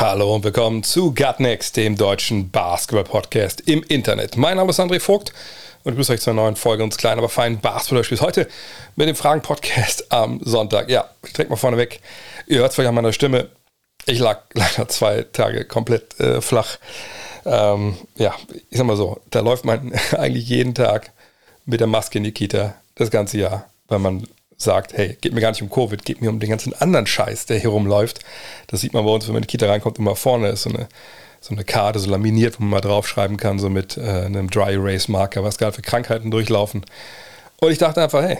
Hallo und willkommen zu Gutnext, dem deutschen Basketball-Podcast im Internet. Mein Name ist André Vogt und ich begrüße euch zu einer neuen Folge unseres kleinen, aber feinen Basketball-Spiels. Heute mit dem Fragen-Podcast am Sonntag. Ja, ich direkt mal vorne weg. Ihr hört es vielleicht an meiner Stimme. Ich lag leider zwei Tage komplett äh, flach. Ähm, ja, ich sag mal so, da läuft man eigentlich jeden Tag mit der Maske in die Kita das ganze Jahr, weil man sagt, hey, geht mir gar nicht um Covid, geht mir um den ganzen anderen Scheiß, der hier rumläuft. Das sieht man bei uns, wenn man in die Kita reinkommt, immer vorne ist so eine, so eine Karte, so laminiert, wo man mal draufschreiben kann, so mit äh, einem Dry Erase Marker, was gerade für Krankheiten durchlaufen. Und ich dachte einfach, hey,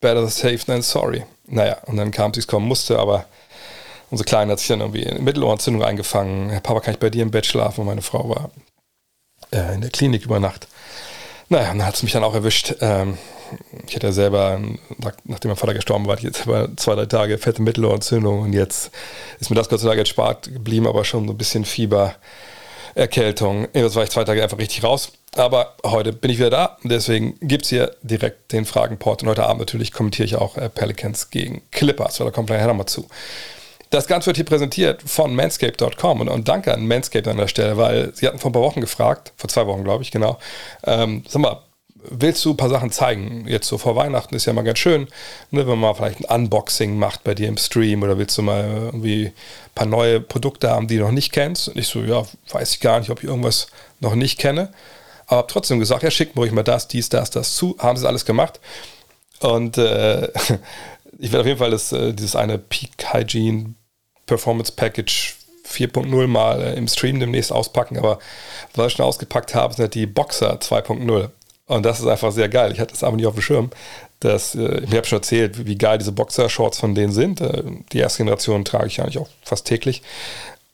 better safe than sorry. Naja, und dann kam es, wie es kommen musste, aber unsere Kleine hat sich dann irgendwie eine Mittelohrentzündung eingefangen. Herr Papa, kann ich bei dir im Bett schlafen? Und meine Frau war äh, in der Klinik über Nacht. Naja, und dann hat es mich dann auch erwischt. Ähm, ich hatte ja selber, nachdem mein Vater gestorben war, jetzt zwei, drei Tage fette Mittelohrentzündung und jetzt ist mir das Gott sei Dank erspart geblieben, aber schon so ein bisschen Fieber, Erkältung. Jetzt war ich zwei Tage einfach richtig raus. Aber heute bin ich wieder da. Deswegen gibt es hier direkt den Fragenport. Und heute Abend natürlich kommentiere ich auch äh, Pelicans gegen Clippers. Weil da kommt gleich nochmal zu. Das Ganze wird hier präsentiert von manscape.com und, und, danke an Manscape an der Stelle, weil sie hatten vor ein paar Wochen gefragt, vor zwei Wochen glaube ich, genau, ähm, sag mal, willst du ein paar Sachen zeigen? Jetzt so vor Weihnachten ist ja mal ganz schön, ne, wenn man mal vielleicht ein Unboxing macht bei dir im Stream oder willst du mal irgendwie ein paar neue Produkte haben, die du noch nicht kennst? Und ich so, ja, weiß ich gar nicht, ob ich irgendwas noch nicht kenne. Aber habe trotzdem gesagt, ja, schick mir ruhig mal das, dies, das, das zu. Haben sie alles gemacht. Und äh, ich werde auf jeden Fall das, äh, dieses eine Peak Hygiene Performance Package 4.0 mal äh, im Stream demnächst auspacken. Aber was ich schon ausgepackt habe, sind halt die Boxer 2.0. Und das ist einfach sehr geil. Ich hatte das aber nicht auf dem Schirm. Das, äh, ich habe schon erzählt, wie geil diese Boxer-Shorts von denen sind. Äh, die erste Generation trage ich eigentlich auch fast täglich.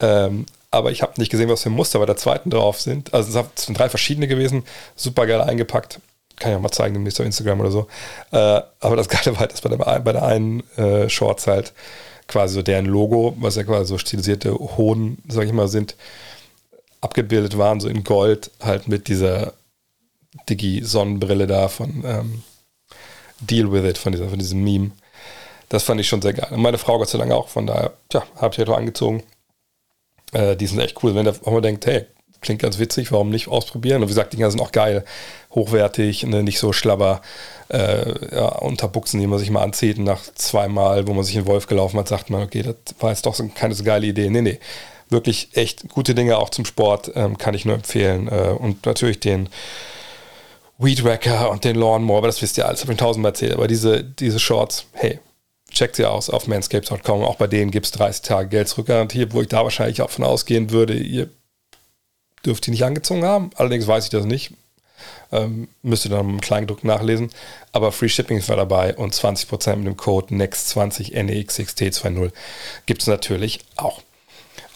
Ähm, aber ich habe nicht gesehen, was für Muster bei der zweiten drauf sind. Also es sind drei verschiedene gewesen, super geil eingepackt. Kann ich auch mal zeigen, demnächst auf Instagram oder so. Äh, aber das Geile war halt, dass bei der, bei der einen äh, Shorts halt quasi so deren Logo, was ja quasi so stilisierte Hoden, sag ich mal, sind, abgebildet waren, so in Gold, halt mit dieser Digi-Sonnenbrille da von ähm, Deal with It, von, dieser, von diesem Meme. Das fand ich schon sehr geil. Und meine Frau Gott sei Dank auch, von daher, tja, habe ich halt auch angezogen. Äh, die sind echt cool, wenn man denkt, hey, klingt ganz witzig, warum nicht ausprobieren? Und wie gesagt, die Dinger sind auch geil, hochwertig, ne, nicht so schlabber, äh, ja, Unterbuchsen, die man sich mal anzieht und nach zweimal, wo man sich in Wolf gelaufen hat, sagt man, okay, das war jetzt doch so keine so geile Idee. Nee, nee, wirklich echt gute Dinge auch zum Sport, ähm, kann ich nur empfehlen. Äh, und natürlich den Weed Wacker und den Lawnmower, aber das wisst ihr alles, habe ich tausendmal erzählt. Aber diese, diese Shorts, hey, checkt sie aus auf manscapes.com. Auch bei denen gibt es 30 Tage Geld zurückgarantie, wo ich da wahrscheinlich auch von ausgehen würde, ihr dürft die nicht angezogen haben. Allerdings weiß ich das nicht. Ähm, müsst ihr dann im Kleingedruck nachlesen. Aber Free Shipping ist dabei und 20% mit dem Code NEXT20 NEXXT20 gibt es natürlich auch.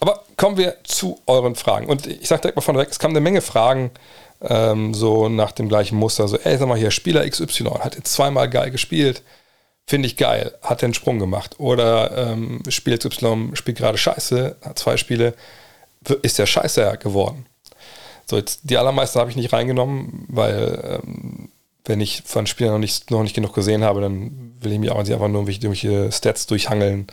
Aber kommen wir zu euren Fragen. Und ich sage direkt mal vorneweg, es kam eine Menge Fragen ähm, so nach dem gleichen Muster. So, ey, sag mal hier, Spieler XY hat jetzt zweimal geil gespielt. Finde ich geil, hat den Sprung gemacht. Oder ähm, Spiel XY spielt gerade scheiße, hat zwei Spiele, ist der scheiße geworden. So, jetzt die allermeisten habe ich nicht reingenommen, weil ähm, wenn ich von Spielern noch nicht, noch nicht genug gesehen habe, dann will ich mich auch nicht einfach nur irgendwelche Stats durchhangeln.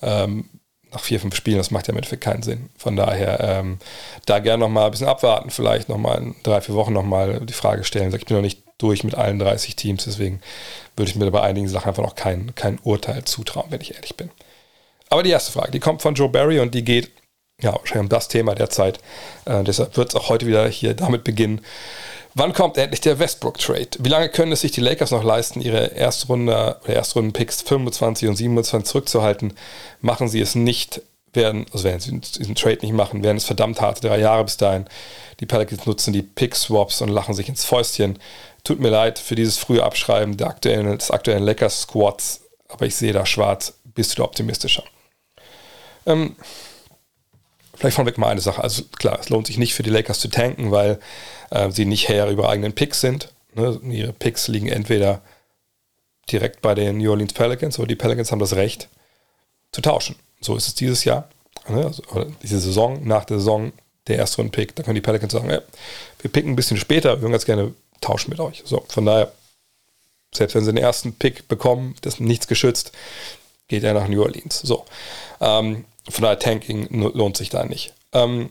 Ähm, nach vier, fünf Spielen, das macht ja im Endeffekt keinen Sinn. Von daher ähm, da gerne nochmal ein bisschen abwarten, vielleicht nochmal in drei, vier Wochen nochmal die Frage stellen. Ich bin noch nicht durch mit allen 30 Teams, deswegen würde ich mir bei einigen Sachen einfach noch kein, kein Urteil zutrauen, wenn ich ehrlich bin. Aber die erste Frage, die kommt von Joe Barry und die geht ja wahrscheinlich um das Thema der Zeit. Äh, deshalb wird es auch heute wieder hier damit beginnen. Wann kommt endlich der Westbrook-Trade? Wie lange können es sich die Lakers noch leisten, ihre Erstrunde, Erstrunden-Picks 25 und 27 zurückzuhalten? Machen sie es nicht, werden, also werden sie diesen Trade nicht machen, werden es verdammt harte drei Jahre bis dahin. Die Pelicans nutzen die Pick-Swaps und lachen sich ins Fäustchen. Tut mir leid für dieses frühe Abschreiben der aktuellen, des aktuellen Lakers-Squads, aber ich sehe da schwarz. Bist du da optimistischer? Ähm, Vielleicht vorweg mal eine Sache. Also klar, es lohnt sich nicht für die Lakers zu tanken, weil äh, sie nicht Herr über eigenen Picks sind. Ne? Ihre Picks liegen entweder direkt bei den New Orleans Pelicans oder die Pelicans haben das Recht zu tauschen. So ist es dieses Jahr. Ne? Also, diese Saison, nach der Saison, der erste Runden-Pick, da können die Pelicans sagen, ja, wir picken ein bisschen später, wir würden ganz gerne tauschen mit euch. So, von daher, selbst wenn sie den ersten Pick bekommen, das ist nichts geschützt, geht er nach New Orleans. So. Ähm, von daher, Tanking lohnt sich da nicht. Ähm,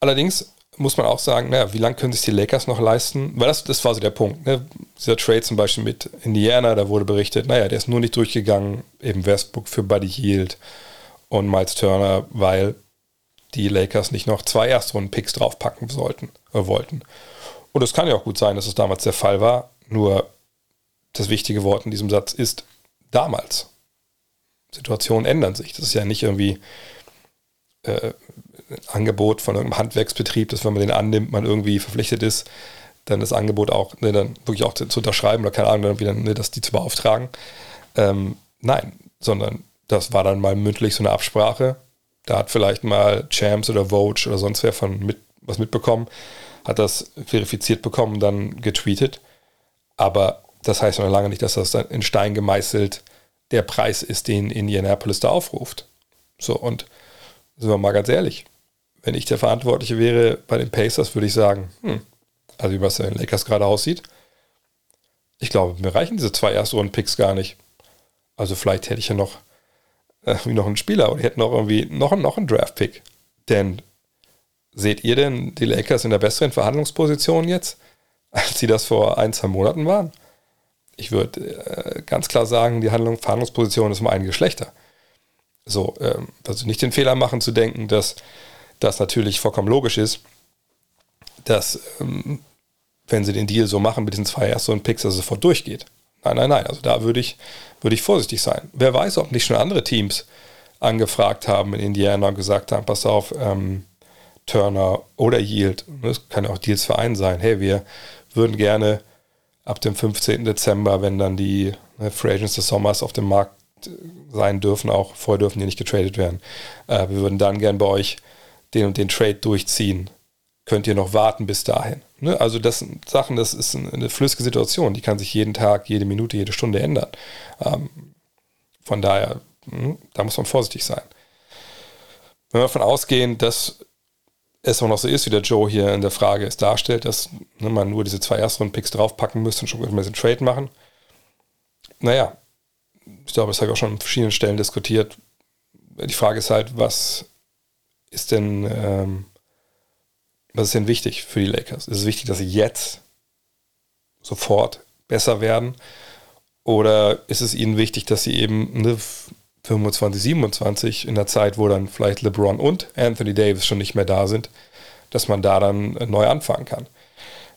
allerdings muss man auch sagen, naja, wie lange können sich die Lakers noch leisten? Weil das, das war so der Punkt. Ne? Dieser Trade zum Beispiel mit Indiana, da wurde berichtet, naja, der ist nur nicht durchgegangen, eben Westbrook für Buddy Yield und Miles Turner, weil die Lakers nicht noch zwei Erstrunden-Picks draufpacken sollten, äh, wollten. Und es kann ja auch gut sein, dass es damals der Fall war, nur das wichtige Wort in diesem Satz ist damals. Situationen ändern sich. Das ist ja nicht irgendwie äh, Angebot von irgendeinem Handwerksbetrieb, dass wenn man den annimmt, man irgendwie verpflichtet ist, dann das Angebot auch, ne, dann wirklich auch zu, zu, unterschreiben oder keine Ahnung, dann wieder, ne, dass die zu beauftragen. Ähm, nein, sondern das war dann mal mündlich so eine Absprache. Da hat vielleicht mal Champs oder Vogue oder sonst wer von mit, was mitbekommen, hat das verifiziert bekommen, dann getweetet. Aber das heißt noch lange nicht, dass das dann in Stein gemeißelt der Preis ist, den Indianapolis da aufruft. So, und sind wir mal ganz ehrlich, wenn ich der Verantwortliche wäre bei den Pacers, würde ich sagen, hm, also wie was in den Lakers gerade aussieht, ich glaube, mir reichen diese zwei Erstrunden-Picks gar nicht. Also vielleicht hätte ich ja noch, äh, noch einen Spieler oder ich hätte noch irgendwie noch, noch einen Draft-Pick. Denn seht ihr denn die Lakers in der besseren Verhandlungsposition jetzt, als sie das vor ein, zwei Monaten waren? Ich würde äh, ganz klar sagen, die Handlung, Verhandlungsposition ist um einige schlechter. So, ähm, also nicht den Fehler machen zu denken, dass das natürlich vollkommen logisch ist, dass ähm, wenn sie den Deal so machen mit diesen zwei ersten Picks, dass es sofort durchgeht. Nein, nein, nein. Also da würde ich, würde ich vorsichtig sein. Wer weiß, ob nicht schon andere Teams angefragt haben in Indiana und gesagt haben, pass auf, ähm, Turner oder Yield, das kann ja auch Deals für einen sein, hey, wir würden gerne ab dem 15. Dezember, wenn dann die ne, Free Agents des Sommers auf dem Markt sein dürfen, auch vorher dürfen die nicht getradet werden. Äh, wir würden dann gern bei euch den und den Trade durchziehen. Könnt ihr noch warten bis dahin? Ne? Also das sind Sachen, das ist eine flüssige Situation, die kann sich jeden Tag, jede Minute, jede Stunde ändern. Ähm, von daher, hm, da muss man vorsichtig sein. Wenn wir davon ausgehen, dass es auch noch so ist, wie der Joe hier in der Frage es darstellt, dass ne, man nur diese zwei Erstrunden-Picks draufpacken müsste und schon ein bisschen Trade machen. Naja, ich glaube, das habe ich auch schon an verschiedenen Stellen diskutiert. Die Frage ist halt, was ist denn, ähm, was ist denn wichtig für die Lakers? Ist es wichtig, dass sie jetzt sofort besser werden? Oder ist es ihnen wichtig, dass sie eben eine 25, 27 in der Zeit, wo dann vielleicht LeBron und Anthony Davis schon nicht mehr da sind, dass man da dann neu anfangen kann?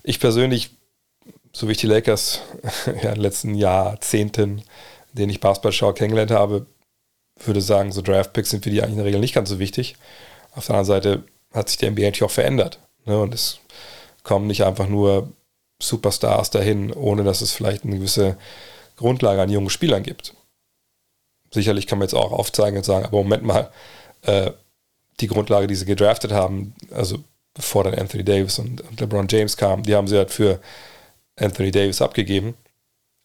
Ich persönlich, so wie ich die Lakers ja, in den letzten Jahrzehnten den ich Basketball kennengelernt habe, würde sagen, so Draftpicks sind für die eigentlich in der Regel nicht ganz so wichtig. Auf der anderen Seite hat sich der NBA natürlich auch verändert. Ne? Und es kommen nicht einfach nur Superstars dahin, ohne dass es vielleicht eine gewisse Grundlage an jungen Spielern gibt. Sicherlich kann man jetzt auch aufzeigen und sagen, aber Moment mal, äh, die Grundlage, die sie gedraftet haben, also bevor dann Anthony Davis und LeBron James kamen, die haben sie halt für Anthony Davis abgegeben.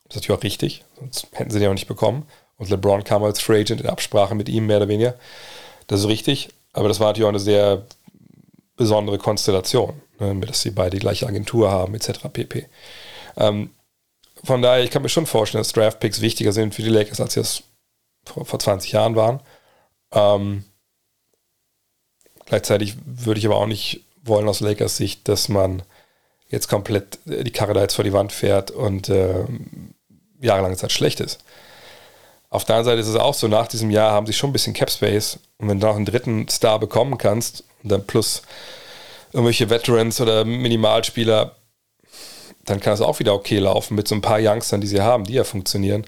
Das ist natürlich auch richtig, sonst hätten sie den auch nicht bekommen. Und LeBron kam als Free Agent in Absprache mit ihm, mehr oder weniger. Das ist richtig, aber das war natürlich auch eine sehr besondere Konstellation, ne, dass sie beide die gleiche Agentur haben, etc. pp. Ähm, von daher, ich kann mir schon vorstellen, dass Draftpicks wichtiger sind für die Lakers, als sie es vor, vor 20 Jahren waren. Ähm, gleichzeitig würde ich aber auch nicht wollen aus Lakers Sicht, dass man jetzt komplett die Karre da jetzt vor die Wand fährt und äh, jahrelange Zeit schlecht ist. Auf der anderen Seite ist es auch so, nach diesem Jahr haben sie schon ein bisschen Cap Space und wenn du noch einen dritten Star bekommen kannst und dann plus irgendwelche Veterans oder Minimalspieler, dann kann es auch wieder okay laufen mit so ein paar Youngstern, die sie haben, die ja funktionieren.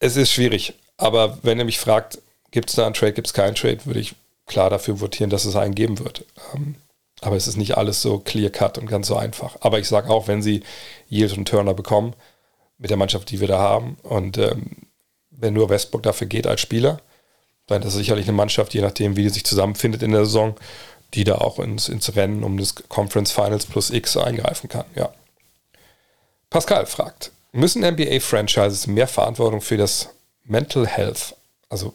Es ist schwierig, aber wenn ihr mich fragt, gibt es da einen Trade, gibt es keinen Trade, würde ich klar dafür votieren, dass es einen geben wird. Ähm, aber es ist nicht alles so clear cut und ganz so einfach. Aber ich sage auch, wenn sie Yield und Turner bekommen, mit der Mannschaft, die wir da haben, und ähm, wenn nur Westbrook dafür geht als Spieler, das ist sicherlich eine Mannschaft, je nachdem, wie die sich zusammenfindet in der Saison, die da auch ins, ins Rennen um das Conference Finals plus X eingreifen kann, ja. Pascal fragt, müssen NBA-Franchises mehr Verantwortung für das Mental Health, also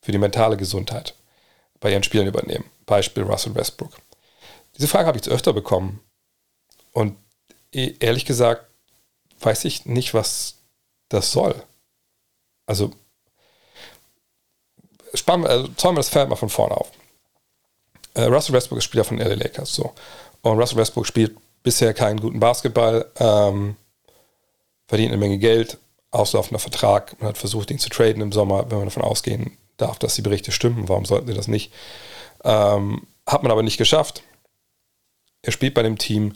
für die mentale Gesundheit bei ihren Spielern übernehmen? Beispiel Russell Westbrook. Diese Frage habe ich jetzt öfter bekommen. Und e-, ehrlich gesagt weiß ich nicht, was das soll. Also, spannen, also zäumen wir das Feld mal von vorne auf. Äh, Russell Westbrook ist Spieler von LA Lakers. So. Und Russell Westbrook spielt bisher keinen guten Basketball, ähm, verdient eine Menge Geld, auslaufender Vertrag. Man hat versucht, ihn zu traden im Sommer, wenn man davon ausgehen darf, dass die Berichte stimmen. Warum sollten sie das nicht? Ähm, hat man aber nicht geschafft. Er spielt bei dem Team.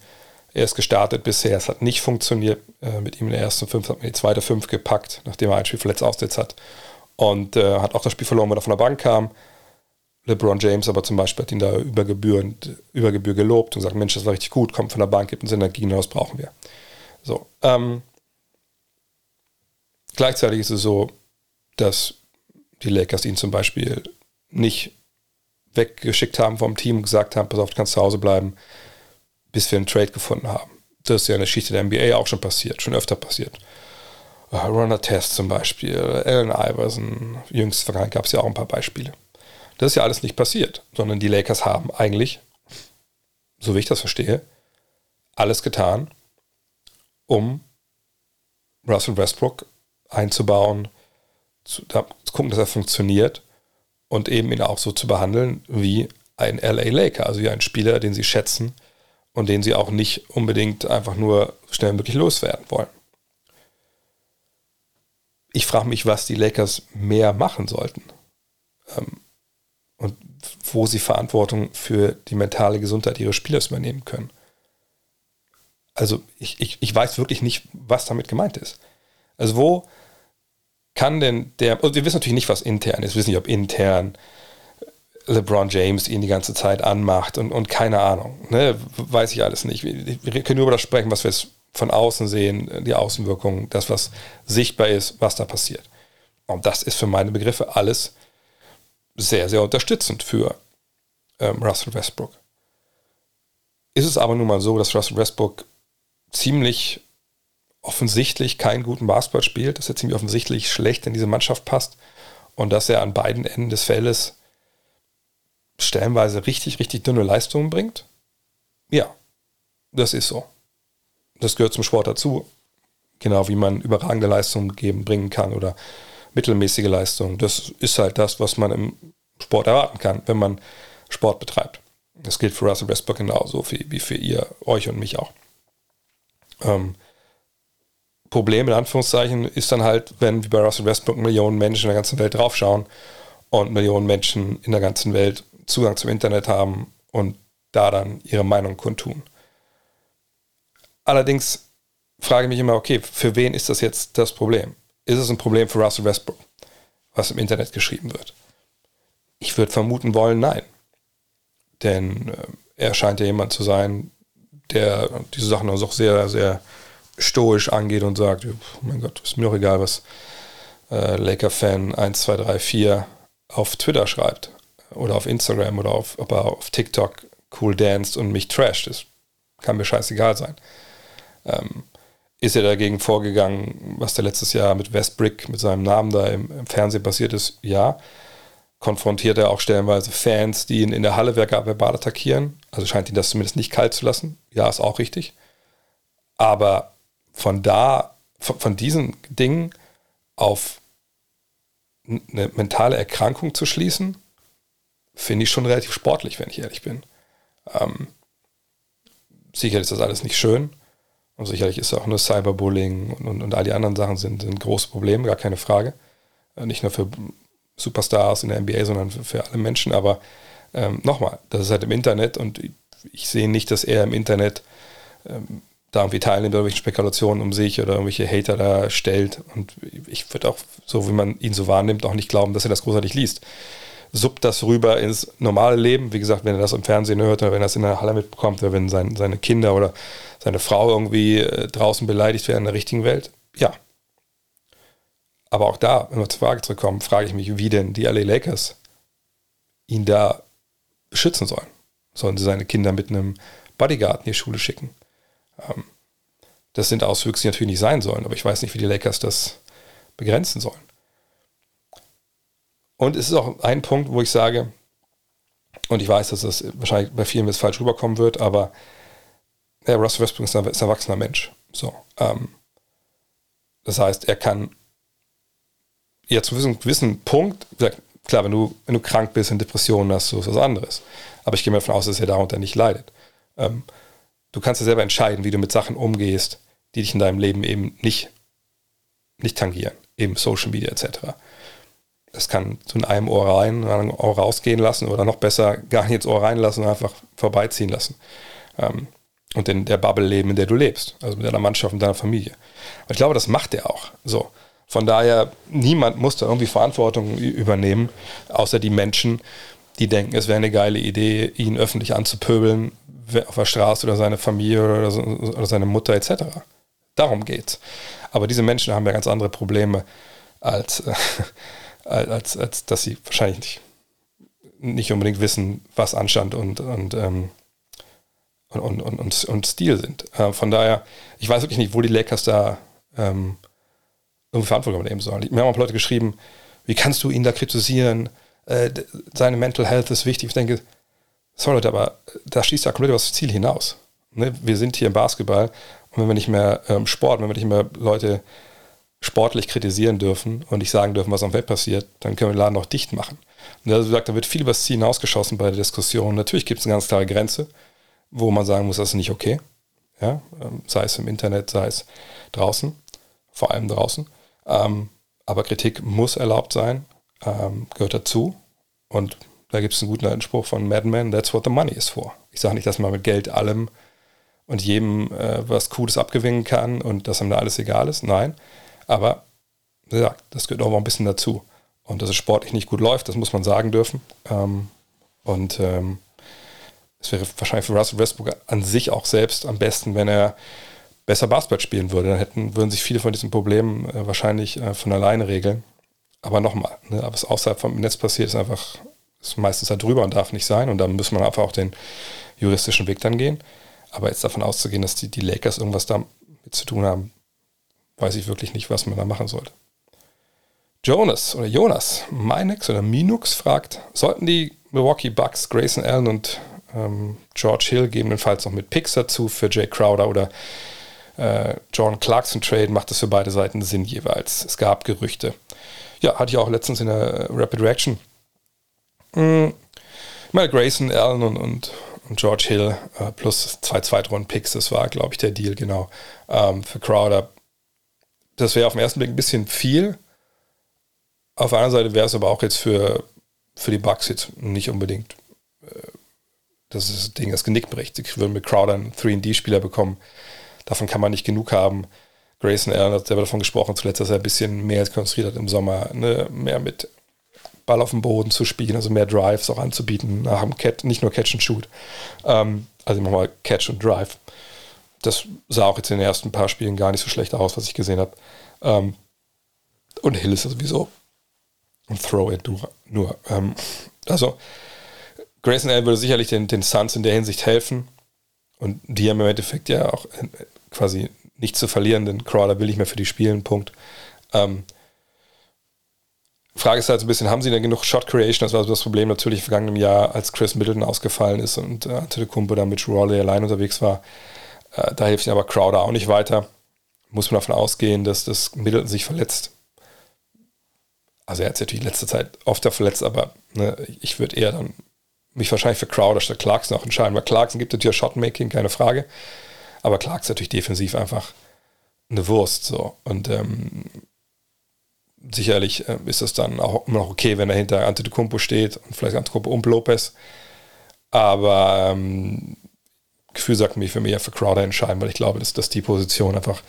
Er ist gestartet bisher. Es hat nicht funktioniert. Äh, mit ihm in der ersten Fünf hat man die zweite Fünf gepackt, nachdem er ein Spiel verletzt aussetzt hat. Und äh, hat auch das Spiel verloren, weil er von der Bank kam. LeBron James aber zum Beispiel hat ihn da über, Gebühr, über Gebühr gelobt und gesagt, Mensch, das war richtig gut, kommt von der Bank, gibt uns Energie, das brauchen wir. So, ähm, gleichzeitig ist es so, dass die Lakers ihn zum Beispiel nicht weggeschickt haben vom Team und gesagt haben, pass auf, du kannst zu Hause bleiben, bis wir einen Trade gefunden haben. Das ist ja in der Geschichte der NBA auch schon passiert, schon öfter passiert. Uh, Runner Test zum Beispiel, Allen Iverson, jüngst vergangen gab es ja auch ein paar Beispiele. Das ist ja alles nicht passiert, sondern die Lakers haben eigentlich, so wie ich das verstehe, alles getan, um Russell Westbrook einzubauen, zu, zu gucken, dass er funktioniert und eben ihn auch so zu behandeln wie ein LA Laker, also wie ein Spieler, den sie schätzen und den sie auch nicht unbedingt einfach nur schnell möglich loswerden wollen. Ich frage mich, was die Lakers mehr machen sollten ähm, und wo sie Verantwortung für die mentale Gesundheit ihres Spielers übernehmen können. Also ich, ich, ich weiß wirklich nicht, was damit gemeint ist. Also wo kann denn der, und wir wissen natürlich nicht, was intern ist, wir wissen nicht, ob intern LeBron James ihn die ganze Zeit anmacht und, und keine Ahnung, ne, weiß ich alles nicht. Wir, können nur über das sprechen, was wir von außen sehen, die Außenwirkungen, das, was sichtbar ist, was da passiert. Und das ist für meine Begriffe alles sehr, sehr unterstützend für ähm, Russell Westbrook. Ist es aber nun mal so, dass Russell Westbrook ziemlich offensichtlich keinen guten Basketball spielt, dass er ziemlich offensichtlich schlecht in diese Mannschaft passt und dass er an beiden Enden des Feldes stellenweise richtig, richtig dünne Leistungen bringt? Ja, das ist so. Das gehört zum Sport dazu. Genau wie man überragende Leistungen geben, bringen kann oder mittelmäßige Leistungen. Das ist halt das, was man im Sport erwarten kann, wenn man Sport betreibt. Das gilt für Russell Westbrook genauso wie, für ihr, euch und mich auch. Ähm, Problem in Anführungszeichen ist dann halt, wenn wie bei Russell Westbrook Millionen Menschen in der ganzen Welt draufschauen und Millionen Menschen in der ganzen Welt Zugang zum Internet haben und da dann ihre Meinung kundtun. Allerdings frage ich mich immer, okay, für wen ist das jetzt das Problem? Ist es ein Problem für Russell Westbrook, was im Internet geschrieben wird? Ich würde vermuten wollen, nein. Denn äh, er scheint ja jemand zu sein, der diese Sachen auch sehr, sehr stoisch angeht und sagt, oh mein Gott, ist mir doch egal, was äh, Laker-Fan 1234 auf Twitter schreibt oder auf Instagram oder auf, ob er auf TikTok cool danced und mich trasht. Das kann mir scheißegal sein. Ähm, ist er dagegen vorgegangen, was da letztes Jahr mit Westbrick, mit seinem Namen da im, im, Fernsehen passiert ist? Ja. Konfrontiert er auch stellenweise Fans, die ihn in der Halle verbal attackieren? Also scheint ihn das zumindest nicht kalt zu lassen. Ja, ist auch richtig. Aber von da, von, von diesen Dingen auf eine mentale Erkrankung zu schließen, finde ich schon relativ sportlich, wenn ich ehrlich bin. Ähm, sicherlich ist das alles nicht schön. Und sicherlich ist auch nur Cyberbullying und, und, und all die anderen Sachen sind, sind große Probleme, gar keine Frage. Äh, nicht nur für Superstars in der NBA, sondern für, für alle Menschen. Aber ähm, nochmal, das ist halt im Internet und ich, sehe nicht, dass er im Internet ähm, da irgendwie teilnimmt, irgendwelche Spekulationen um sich oder irgendwelche Hater da stellt. Und ich würde auch, so wie man ihn so wahrnimmt, auch nicht glauben, dass er das großartig liest. Suppt das rüber ins normale Leben. Wie gesagt, wenn er das im Fernsehen hört oder wenn er das in der Halle mitbekommt oder wenn sein, seine Kinder oder seine Frau irgendwie äh, draußen beleidigt werden in der richtigen Welt, ja. Aber auch da, wenn wir zur Frage zurückkommen, frage ich mich, wie denn die LA Lakers ihn da beschützen sollen. Sollen sie seine Kinder mit einem Bodyguard in die Schule schicken? Ähm, das sind Auswüchse, die natürlich nicht sein sollen, aber ich weiß nicht, wie die Lakers das begrenzen sollen. Und es ist auch ein Punkt, wo ich sage, und ich weiß, dass das wahrscheinlich bei vielen jetzt falsch rüberkommen wird, aber ja, Russell Westbrook ist ein, ist ein erwachsener Mensch. So, ähm, das heißt, er kann ja zu einem gewissen Punkt, klar, wenn du, wenn du krank bist, in Depressionen hast, so ist was anderes. Aber ich gehe mal davon aus, dass er darunter nicht leidet. Ähm, du kannst ja selber entscheiden, wie du mit Sachen umgehst, die dich in deinem Leben eben nicht, nicht tangieren, eben Social Media etc. Das kann in einem Ohr rein, in einem Ohr rausgehen lassen oder noch besser gar nicht ins Ohr reinlassen und einfach vorbeiziehen lassen. Ähm, und in der Bubble leben, in der du lebst, also mit deiner Mannschaft und deiner Familie. Aber ich glaube, das macht er auch. So. Von daher, niemand muss da irgendwie Verantwortung übernehmen, außer die Menschen, die denken, es wäre eine geile Idee, ihn öffentlich anzupöbeln auf der Straße oder seine Familie oder, so, oder seine Mutter etc. Darum geht's. Aber diese Menschen haben ja ganz andere Probleme, als, äh, als, als dass sie wahrscheinlich nicht, nicht unbedingt wissen, was Anstand und, und, ähm, und, und, und, und, Stil sind. Äh, von daher, ich weiß wirklich nicht, wo die Lakers da ähm, irgendwie Verantwortung übernehmen sollen. Mir haben auch Leute geschrieben, wie kannst du ihn da kritisieren? Äh, seine Mental Health ist wichtig. Ich denke, sorry Leute, aber da schießt er komplett über das Ziel hinaus. Ne? Wir sind hier im Basketball und wenn wir nicht mehr ähm, Sport, wenn wir nicht mehr Leute sportlich kritisieren dürfen und nicht sagen dürfen, was am Welt passiert, dann können wir den Laden auch dicht machen. Und also gesagt, da wird viel über das Ziel hinausgeschossen bei der Diskussion. Natürlich gibt es eine ganz klare Grenze, wo man sagen muss, das ist nicht okay. Ja? Ähm, sei es im Internet, sei es draußen, vor allem draußen. Ähm, aber Kritik muss erlaubt sein, ähm, gehört dazu. Und da gibt es einen guten alten Spruch von Madman, that's what the money is for. Ich sage nicht, dass man mit Geld allem und jedem äh, was Cooles abgewinnen kann und dass einem da alles egal ist. Nein. Aber ja, das gehört auch ein bisschen dazu. Und dass es sportlich nicht gut läuft, das muss man sagen dürfen. Ähm, und ähm, es wäre wahrscheinlich für Russell Westbrook an sich auch selbst am besten, wenn er besser Basketball spielen würde. Dann hätten, würden sich viele von diesen Problemen äh, wahrscheinlich äh, von alleine regeln. Aber nochmal, ne, was außerhalb vom Netz passiert, ist einfach, ist meistens da drüber und darf nicht sein. Und dann muss man einfach auch den juristischen Weg dann gehen. Aber jetzt davon auszugehen, dass die, die Lakers irgendwas damit zu tun haben, weiß ich wirklich nicht, was man da machen sollte. Jonas oder Jonas, Minex oder Minux fragt, sollten die Milwaukee Bucks Grayson Allen und ähm, George Hill gegebenenfalls noch mit Picks dazu für Jay Crowder oder äh, John Clarkson Trade macht das für beide Seiten Sinn jeweils. Es gab Gerüchte. Ja, hatte ich auch letztens in der Rapid Reaction. Mhm. Mal Grayson, Allen und, und, und George Hill äh, plus zwei Zweitrunden-Picks, das war, glaube ich, der Deal, genau. Ähm, für Crowder. Das wäre auf den ersten Blick ein bisschen viel. Auf der anderen Seite wäre es aber auch jetzt für, für die Bucks jetzt nicht unbedingt äh, das, ist das Ding, das Genick bricht. Sie würden mit Crowder einen 3D-Spieler bekommen, Davon kann man nicht genug haben. Grayson Allen hat selber davon gesprochen, zuletzt, dass er ein bisschen mehr konstruiert hat im Sommer, ne? mehr mit Ball auf dem Boden zu spielen, also mehr Drives auch anzubieten, nach dem Catch, nicht nur Catch and Shoot. Ähm, also nochmal Catch und Drive. Das sah auch jetzt in den ersten paar Spielen gar nicht so schlecht aus, was ich gesehen habe. Ähm, und Hill ist sowieso ein Throw-It nur. Ähm, also Grayson Allen würde sicherlich den, den Suns in der Hinsicht helfen. Und die haben im Endeffekt ja auch äh, quasi nichts zu verlieren, denn Crowder will nicht mehr für die spielen, Punkt. Ähm, Frage ist halt so ein bisschen, haben sie denn genug Shot Creation? Das war das Problem natürlich im vergangenen Jahr, als Chris Middleton ausgefallen ist und äh, Antetokounmpo da mit Rawley allein unterwegs war. Äh, da hilft ihnen aber Crowder auch nicht weiter. Muss man davon ausgehen, dass das Middleton sich verletzt. Also er hat sich natürlich in letzter Zeit oft verletzt, aber ne, ich würde eher dann mich wahrscheinlich für Crowder statt Clarkson auch entscheiden, weil Clarkson gibt natürlich Shotmaking, keine Frage. Aber Clarkson ist natürlich defensiv einfach eine Wurst. So. Und ähm, sicherlich äh, ist es dann auch immer noch okay, wenn er hinter Antetokounmpo steht und vielleicht Antetokounmpo und Lopez. Aber ähm, Gefühl sagt mir, für mich ja für Crowder entscheiden, weil ich glaube, dass, dass die Position einfach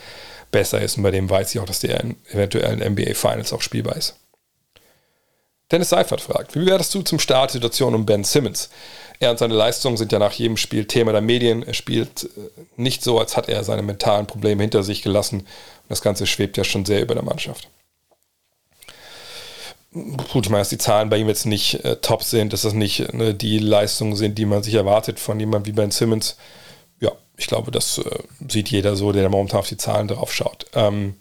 besser ist und bei dem weiß ich auch, dass der in NBA Finals auch spielbar ist. Dennis Seifert fragt, wie wärst du zum Start Situation um Ben Simmons? Er und seine Leistungen sind ja nach jedem Spiel Thema der Medien. Er spielt äh, nicht so, als hat er seine mentalen Probleme hinter sich gelassen. Und das Ganze schwebt ja schon sehr über der Mannschaft. gut, ich meine, dass die Zahlen bei ihm jetzt nicht äh, top sind, dass das nicht ne, die Leistungen sind, die man sich erwartet von jemandem wie Ben Simmons. Ich glaube, das äh, sieht jeder so, der momentan auf die Zahlen drauf schaut. Ähm,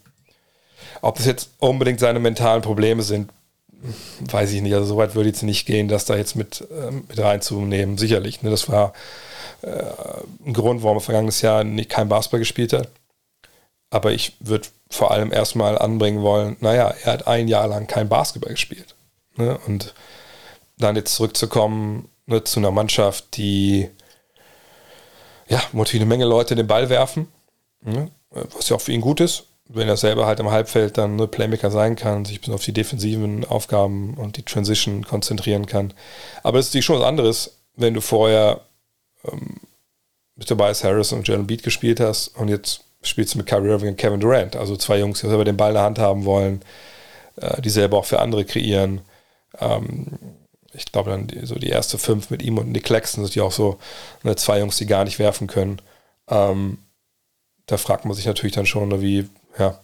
ob das jetzt unbedingt seine mentalen Probleme sind, weiß ich nicht. Also so weit würde jetzt nicht gehen, das da jetzt mit, ähm, mit reinzunehmen. Sicherlich. Ne? Das war äh, ein Grund, warum er vergangenes Jahr nicht, kein Basketball gespielt hat. Aber ich würde vor allem erstmal anbringen wollen, naja, er hat ein Jahr lang kein Basketball gespielt. Ne? Und dann jetzt zurückzukommen ne, zu einer Mannschaft, die ja, natürlich eine Menge Leute den Ball werfen, ne? was ja auch für ihn gut ist wenn er selber halt im Halbfeld dann nur Playmaker sein kann, sich bis auf die defensiven Aufgaben und die Transition konzentrieren kann. Aber es ist natürlich schon was anderes, wenn du vorher ähm, mit Tobias Harris und Jalen Beat gespielt hast und jetzt spielst du mit Kyrie Irving und Kevin Durant, also zwei Jungs, die selber den Ball in der Hand haben wollen, äh, die selber auch für andere kreieren. Ähm, ich glaube dann die, so die erste fünf mit ihm und Nick Claxton sind ja auch so ne, zwei Jungs, die gar nicht werfen können. Ähm, da fragt man sich natürlich dann schon, wie ja,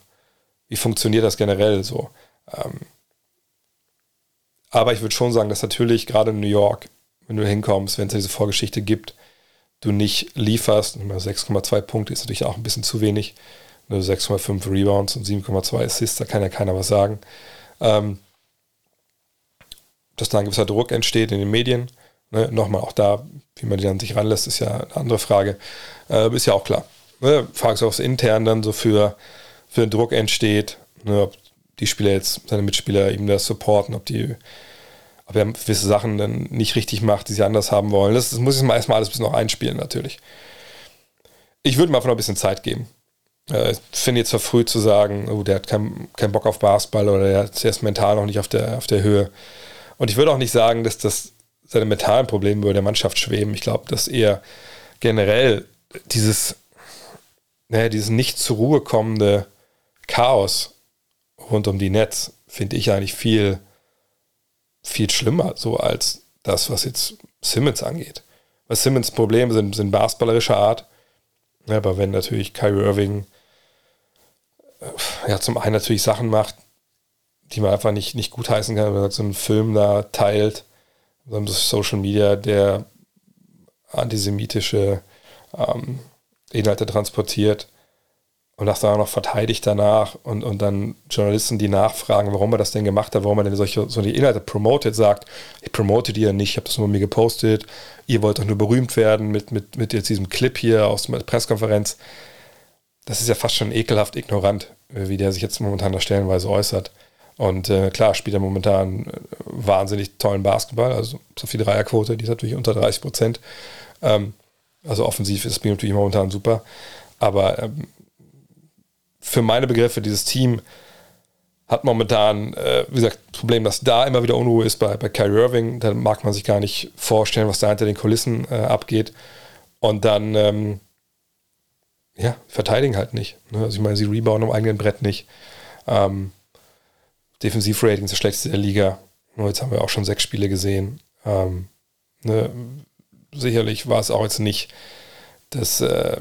wie funktioniert das generell so? Ähm, aber ich würde schon sagen, dass natürlich gerade in New York, wenn du hinkommst, wenn es diese Vorgeschichte gibt, du nicht lieferst. 6,2 Punkte ist natürlich auch ein bisschen zu wenig. 6,5 Rebounds und 7,2 Assists, da kann ja keiner was sagen. Ähm, dass da ein gewisser Druck entsteht in den Medien. Ne? Nochmal auch da, wie man die dann sich ranlässt, ist ja eine andere Frage. Äh, ist ja auch klar. Ne? Fragst du aufs intern dann so für für Druck entsteht, ne, ob die Spieler jetzt, seine Mitspieler ihm das supporten, ob die, ob er gewisse Sachen dann nicht richtig macht, die sie anders haben wollen. Das, das muss ich erstmal alles ein bisschen noch einspielen, natürlich. Ich würde mir einfach noch ein bisschen Zeit geben. Äh, ich finde jetzt verfrüht zu sagen, oh, der hat keinen kein Bock auf Basketball oder der ist mental noch nicht auf der, auf der Höhe. Und ich würde auch nicht sagen, dass das seine mentalen Probleme über der Mannschaft schweben. Ich glaube, dass eher generell dieses, naja, dieses nicht zur Ruhe kommende Chaos rund um die Netz finde ich eigentlich viel, viel schlimmer, so als das, was jetzt Simmons angeht. Weil Simmons Probleme sind, sind basketballerischer Art. Ja, aber wenn natürlich Kyrie Irving ja, zum einen natürlich Sachen macht, die man einfach nicht, nicht gut heißen kann, wenn man so einen Film da teilt, so Social Media, der antisemitische ähm, Inhalte transportiert und das dann auch noch verteidigt danach und, und dann Journalisten, die nachfragen, warum er das denn gemacht hat, warum er denn solche so die Inhalte promotet, sagt, ich promote die ja nicht, ich habe das nur mir gepostet, ihr wollt doch nur berühmt werden mit, mit, mit jetzt diesem Clip hier aus der Pressekonferenz. Das ist ja fast schon ekelhaft ignorant, wie der sich jetzt momentan da stellenweise äußert. Und äh, klar, spielt er momentan äh, wahnsinnig tollen Basketball, also so viel Dreierquote, die ist natürlich unter 30 Prozent. Ähm, also offensiv ist es natürlich momentan super. Aber ähm, für meine Begriffe, dieses Team hat momentan, äh, wie gesagt, das Problem, dass da immer wieder Unruhe ist bei, bei Kyrie Irving. Da mag man sich gar nicht vorstellen, was da hinter den Kulissen äh, abgeht. Und dann, ähm, ja, verteidigen halt nicht. Ne? Also ich meine, sie rebounden am eigenen Brett nicht. Ähm, Defensivrating ist das schlechteste der Liga. Jetzt haben wir auch schon sechs Spiele gesehen. Ähm, ne? Sicherlich war es auch jetzt nicht das, äh,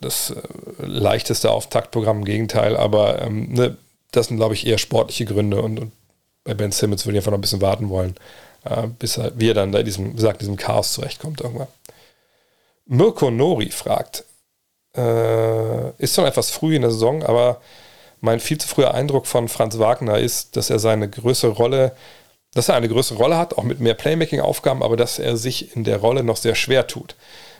das äh, leichteste Auftaktprogramm, im Gegenteil, aber ähm, ne, das sind, glaube ich, eher sportliche Gründe und, und, bei Ben Simmons würde ich einfach noch ein bisschen warten wollen, äh, bis er, wie er dann da in diesem, wie gesagt, diesem Chaos zurechtkommt irgendwann. Mirko Nori fragt, äh, ist schon etwas früh in der Saison, aber mein viel zu früher Eindruck von Franz Wagner ist, dass er seine größere Rolle, dass er eine größere Rolle hat, auch mit mehr Playmaking-Aufgaben, aber dass er sich in der Rolle noch sehr schwer tut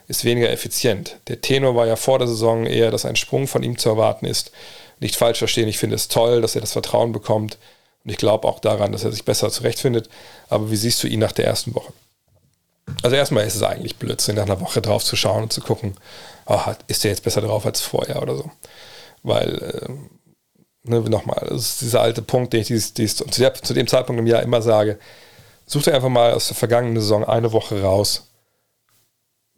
ist weniger effizient. Der Tenor war ja vor der Saison eher, dass ein Sprung von ihm zu erwarten ist. Nicht falsch verstehen, ich finde es toll, dass er das Vertrauen bekommt. Und ich glaube auch daran, dass er sich besser zurechtfindet. Aber wie siehst du ihn nach der ersten Woche? Also erstmal ist es eigentlich Blödsinn, nach einer Woche drauf zu schauen und zu gucken, oh, ist der jetzt besser drauf als vorher oder so. Weil, äh, ne, nochmal, das ist dieser alte Punkt, den ich dieses, dieses, zu, der, zu dem Zeitpunkt im Jahr immer sage, such dir einfach mal aus der vergangenen Saison eine Woche raus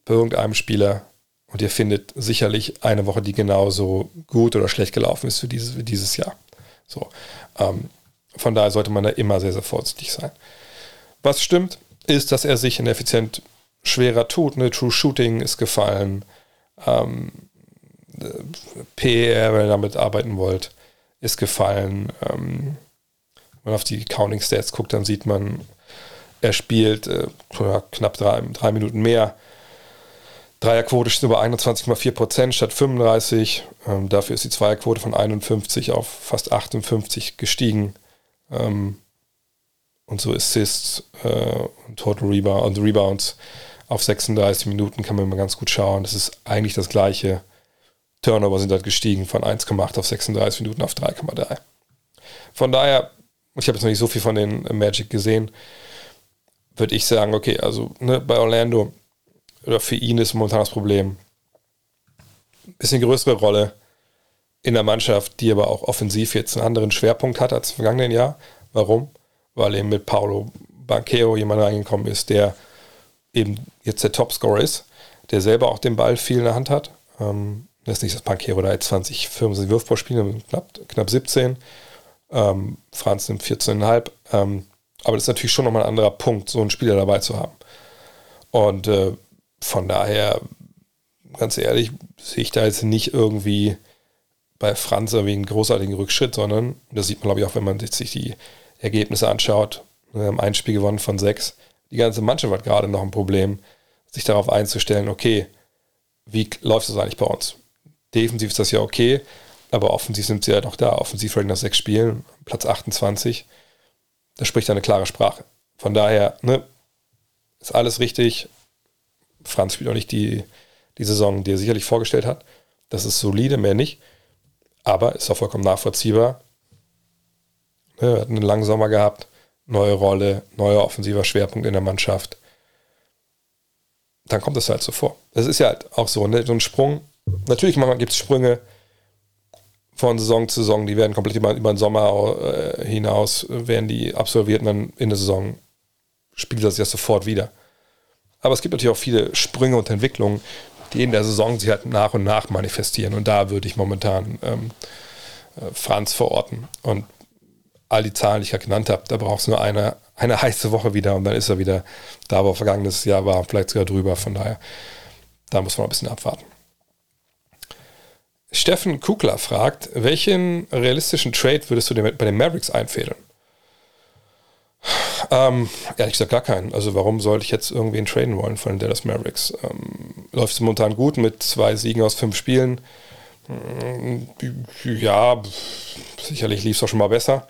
bei irgendeinem Spieler und ihr findet sicherlich eine Woche, die genauso gut oder schlecht gelaufen ist für dieses, für dieses Jahr. So, ähm, von daher sollte man da immer sehr, sehr vorsichtig sein. Was stimmt, ist, dass er sich ineffizient schwerer tut. Ne? True Shooting ist gefallen. Ähm, PER, wenn ihr damit arbeiten wollt, ist gefallen. Ähm, man auf die Counting Stats guckt, dann sieht man, er spielt äh, knapp drei, drei Minuten mehr. Dreierquote steht über 21,4% statt 35. Ähm, dafür ist die Zweierquote von 51 auf fast 58 gestiegen. Ähm, und so Assists äh, und Total und Rebounds auf 36 Minuten kann man mal ganz gut schauen. Das ist eigentlich das gleiche. Turnover sind halt gestiegen von 1,8 auf 36 Minuten auf 3,3. Von daher, ich habe jetzt noch nicht so viel von den Magic gesehen, würde ich sagen, okay, also ne, bei Orlando oder für ihn ist momentan das Problem bisschen größere Rolle in der Mannschaft, die aber auch offensiv jetzt einen anderen Schwerpunkt hat als im vergangenen Jahr. Warum? Weil eben mit Paulo Banqueo jemand reingekommen ist, der eben jetzt der Topscorer ist, der selber auch den Ball viel in der Hand hat. Ähm, das das Banquero da jetzt 20, 25 Würfball spielen, knapp, knapp 17. Ähm, Franz nimmt 14,5. Ähm, aber das ist natürlich schon nochmal ein anderer Punkt, so einen Spieler dabei zu haben. Und äh, von daher, ganz ehrlich, sehe ich da jetzt nicht irgendwie bei Franz irgendwie einen großartigen Rückschritt, sondern das sieht man, glaube ich, auch, wenn man sich die Ergebnisse anschaut. Wir haben ein Spiel gewonnen von sechs. Die ganze Mannschaft hat gerade noch ein Problem, sich darauf einzustellen, okay, wie läuft das eigentlich bei uns? Defensiv ist das ja okay, aber offensiv sind sie ja noch da. Offensiv nach sechs Spielen, Platz 28. Das spricht eine klare Sprache. Von daher, ne, ist alles richtig. Franz spielt auch nicht die, die Saison, die er sicherlich vorgestellt hat. Das ist solide, mehr nicht. Aber ist auch vollkommen nachvollziehbar. Ne, er hat einen langen Sommer gehabt, neue Rolle, neuer offensiver Schwerpunkt in der Mannschaft. Dann kommt das halt so vor. Das ist ja halt auch so, ne? so ein Sprung. Natürlich manchmal gibt es Sprünge von Saison zu Saison, die werden komplett über, über den Sommer äh, hinaus, werden die absolviert und dann in der Saison spielt das ja sofort wieder. Aber es gibt natürlich auch viele Sprünge und Entwicklungen, die in der Saison sich halt nach und nach manifestieren. Und da würde ich momentan ähm, äh, Franz verorten. Und all die Zahlen, die ich gerade genannt habe, da braucht es nur eine, eine heiße Woche wieder und dann ist er wieder da, wo er vergangenes Jahr war, vielleicht sogar drüber. Von daher, da muss man ein bisschen abwarten. Steffen Kukler fragt, welchen realistischen Trade würdest du bei den Mavericks einfädeln? Ähm, ehrlich gesagt gar keinen. Also warum sollte ich jetzt irgendwen traden wollen von den Dallas Mavericks? Ähm, läuft es momentan gut mit zwei Siegen aus fünf Spielen? Hm, ja, sicherlich lief es auch schon mal besser.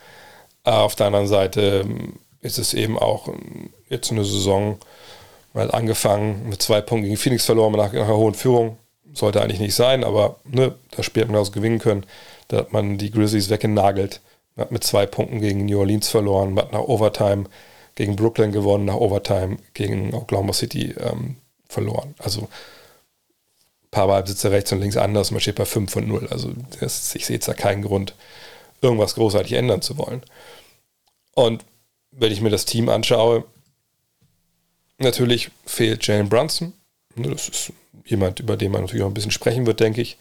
Auf der anderen Seite ähm, ist es eben auch ähm, jetzt eine Saison mal angefangen mit zwei Punkten gegen Phoenix verloren nach einer hohen Führung. Sollte eigentlich nicht sein, aber ne, das Spiel hat man aus gewinnen können. Da hat man die Grizzlies weggenagelt. Man hat mit zwei Punkten gegen New Orleans verloren, man hat nach Overtime gegen Brooklyn gewonnen, nach Overtime gegen Oklahoma City ähm, verloren. Also ein paar Ballbesitzer rechts und links anders, man steht bei 5 und 0. Also das, ich sehe jetzt da keinen Grund, irgendwas großartig ändern zu wollen. Und wenn ich mir das Team anschaue, natürlich fehlt Jalen Brunson. Ne, das ist jemand, über den man natürlich auch ein bisschen sprechen wird, denke ich.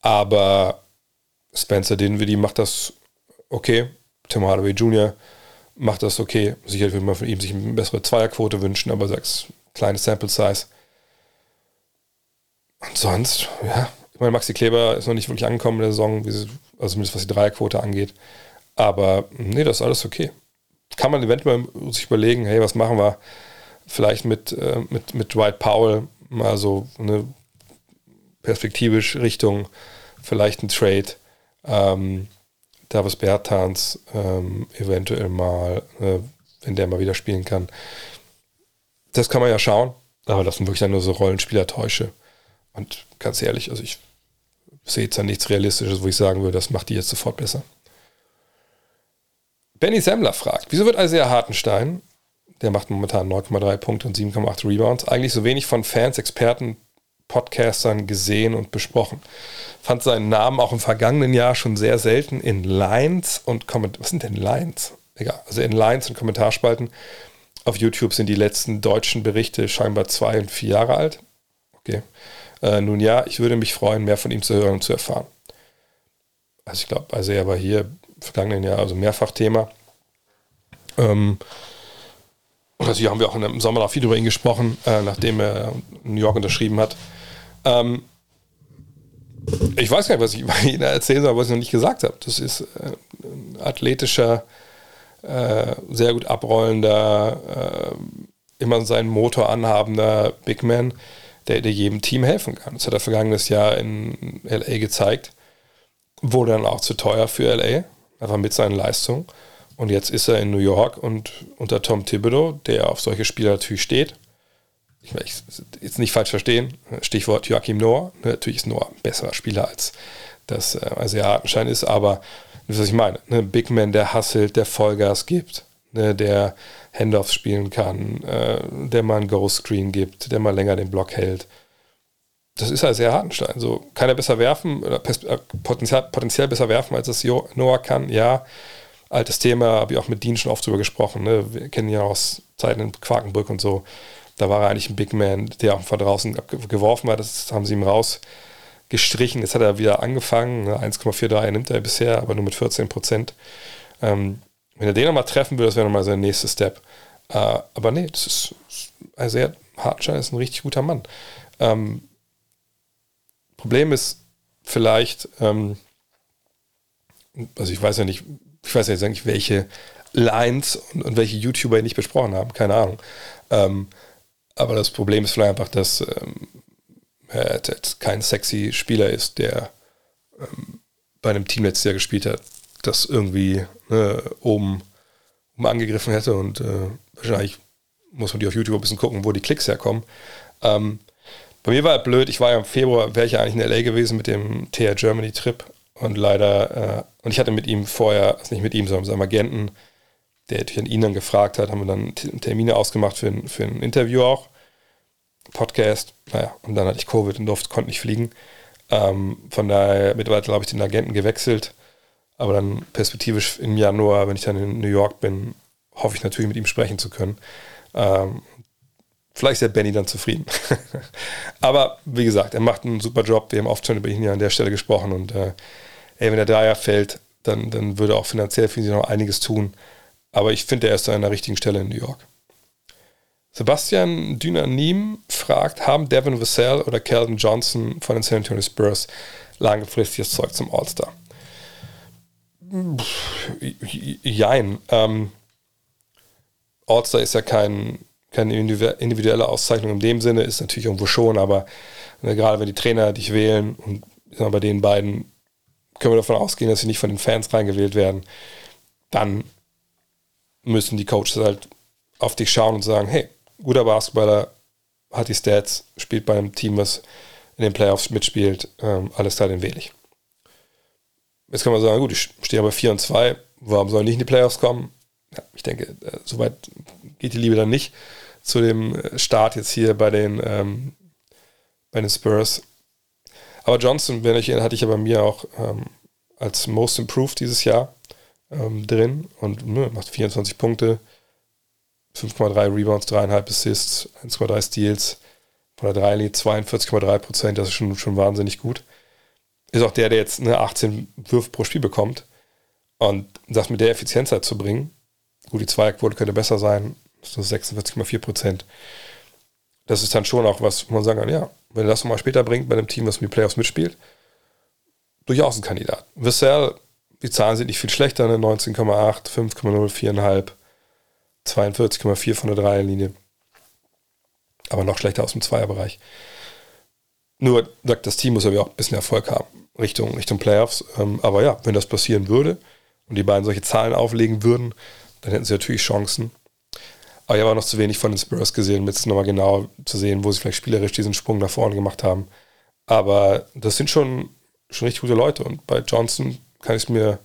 Aber Spencer Dinwiddie macht das okay. Tim Hardaway Jr. macht das okay. Sicherlich würde man von ihm sich eine bessere Zweierquote wünschen, aber sag's, kleine Sample Size. Und sonst, ja, ich meine, Maxi Kleber ist noch nicht wirklich angekommen in der Saison, also zumindest was die Dreierquote angeht. Aber nee, das ist alles okay. Kann man eventuell sich überlegen, hey, was machen wir vielleicht mit, äh, mit, mit Dwight Powell mal so eine perspektivisch Richtung vielleicht ein Trade. Ähm, Davis Bertans ähm, eventuell mal, äh, wenn der mal wieder spielen kann. Das kann man ja schauen, aber das sind wirklich dann nur so Rollenspielertäusche. Und ganz ehrlich, also ich sehe jetzt da nichts Realistisches, wo ich sagen würde, das macht die jetzt sofort besser. Benny Semmler fragt, wieso wird Isaiah Hartenstein, der macht momentan 9,3 Punkte und 7,8 Rebounds, eigentlich so wenig von Fans, Experten, Podcastern gesehen und besprochen? Fand seinen Namen auch im vergangenen Jahr schon sehr selten in Lines und Kommentaren. Was sind denn Lines? Egal, also in Lines und Kommentarspalten. Auf YouTube sind die letzten deutschen Berichte scheinbar zwei und vier Jahre alt. Okay. Äh, nun ja, ich würde mich freuen, mehr von ihm zu hören und zu erfahren. Also ich glaube, also er war hier vergangenen Jahr also mehrfach Thema. Ähm, und natürlich haben wir auch im Sommer noch viel über ihn gesprochen, äh, nachdem er New York unterschrieben hat. Ähm, ich weiß gar nicht, was ich über ihn erzählen soll, was ich noch nicht gesagt habe. Das ist äh, ein athletischer äh, sehr gut abrollender, äh, immer seinen Motor anhabender Big Man, der, der jedem Team helfen kann. Das hat er vergangenes Jahr in LA gezeigt. Wurde dann auch zu teuer für LA, einfach mit seinen Leistungen. Und jetzt ist er in New York und unter Tom Thibodeau, der auf solche Spieler natürlich steht. Ich will jetzt nicht falsch verstehen, Stichwort Joachim Noah. Natürlich ist Noah ein besserer Spieler als das äh, also Hartenstein ist, aber das was ich meine. Ne? Big Man, der hasselt, der Vollgas gibt, ne? der Handoffs spielen kann, äh, der mal einen Go-Screen gibt, der mal länger den Block hält. Das ist halt sehr Hartenstein. So kann er besser werfen, oder äh, potenziell, besser werfen, als es Noah kann, ja. Altes Thema, habe ich auch mit Dean schon oft drüber gesprochen. Ne? Wir kennen ihn ja aus Zeiten in Quakenbrück und so. Da war er eigentlich ein Big Man, der auch von draußen geworfen war. Das haben sie ihm rausgestrichen. Jetzt hat er wieder angefangen. Ne? 1,43 nimmt er bisher, aber nur mit 14 Prozent. Ähm, wenn er den nochmal treffen würde, das wäre nochmal sein nächster Step. Äh, aber nee, das ist, ein sehr Hartschein ist ein richtig guter Mann. Ähm, Problem ist vielleicht, ähm, also ich weiß ja nicht, ich weiß jetzt eigentlich, welche Lines und, und welche YouTuber nicht besprochen haben, keine Ahnung. Ähm, aber das Problem ist vielleicht einfach, dass ähm, er jetzt kein sexy Spieler ist, der ähm, bei einem Team letztes Jahr gespielt hat, das irgendwie ne, oben, oben angegriffen hätte und äh, wahrscheinlich muss man die auf YouTube ein bisschen gucken, wo die Klicks herkommen. Ähm, bei mir war er blöd, ich war ja im Februar, wäre ich ja eigentlich in LA gewesen mit dem TR Germany Trip und leider, äh, und ich hatte mit ihm vorher, also nicht mit ihm, sondern mit seinem Agenten, der natürlich an ihn dann gefragt hat, haben wir dann Termine ausgemacht für ein, für ein Interview auch. Podcast, naja, und dann hatte ich Covid und durfte, konnte nicht fliegen. Ähm, von daher mittlerweile habe ich den Agenten gewechselt. Aber dann perspektivisch im Januar, wenn ich dann in New York bin, hoffe ich natürlich mit ihm sprechen zu können. Ähm, vielleicht ist der Benny dann zufrieden. Aber wie gesagt, er macht einen super Job. Wir haben oft schon über ihn hier an der Stelle gesprochen. Und äh, ey, wenn er da ja fällt, dann, dann würde auch finanziell für sie noch einiges tun. Aber ich finde, er ist an der richtigen Stelle in New York. Sebastian Dynanim fragt, haben Devin Vassell oder Calvin Johnson von den San Antonio Spurs langfristiges Zeug zum All-Star? Jein. Ähm, All-Star ist ja kein, keine individuelle Auszeichnung in dem Sinne, ist natürlich irgendwo schon, aber ne, gerade wenn die Trainer dich wählen und bei den beiden können wir davon ausgehen, dass sie nicht von den Fans reingewählt werden, dann müssen die Coaches halt auf dich schauen und sagen, hey, guter Basketballer, hat die Stats, spielt bei einem Team, was in den Playoffs mitspielt, ähm, alles da, den wähle ich. Jetzt kann man sagen, gut, ich stehe aber 4 und 2, warum soll ich nicht in die Playoffs kommen? Ja, ich denke, äh, soweit geht die Liebe dann nicht zu dem äh, Start jetzt hier bei den, ähm, bei den Spurs. Aber Johnson, wenn ich hatte ich ja bei mir auch ähm, als Most Improved dieses Jahr ähm, drin und ne, macht 24 Punkte, 5,3 Rebounds, 3,5 Assists, 1,3 Steals, von der Dreilinie 42,3 Prozent, das ist schon, schon wahnsinnig gut. Ist auch der, der jetzt eine 18 Würfe pro Spiel bekommt. Und das mit der Effizienz halt zu bringen, gut, die Zweierquote könnte besser sein, ist 46,4 Prozent. Das ist dann schon auch was, wo man sagen kann, ja, wenn er das nochmal später bringt bei einem Team, das um die Playoffs mitspielt, durchaus ein Kandidat. Vissell, die Zahlen sind nicht viel schlechter, eine 19,8, 5,0, 4,5 42,4 von der Dreierlinie. Aber noch schlechter aus dem Zweierbereich. Nur sagt das Team muss aber auch ein bisschen Erfolg haben Richtung, Richtung Playoffs. Ähm, aber ja, wenn das passieren würde und die beiden solche Zahlen auflegen würden, dann hätten sie natürlich Chancen. Aber ich habe auch noch zu wenig von den Spurs gesehen, um jetzt nochmal genau zu sehen, wo sie vielleicht spielerisch diesen Sprung nach vorne gemacht haben. Aber das sind schon, schon richtig gute Leute. Und bei Johnson kann ich es mir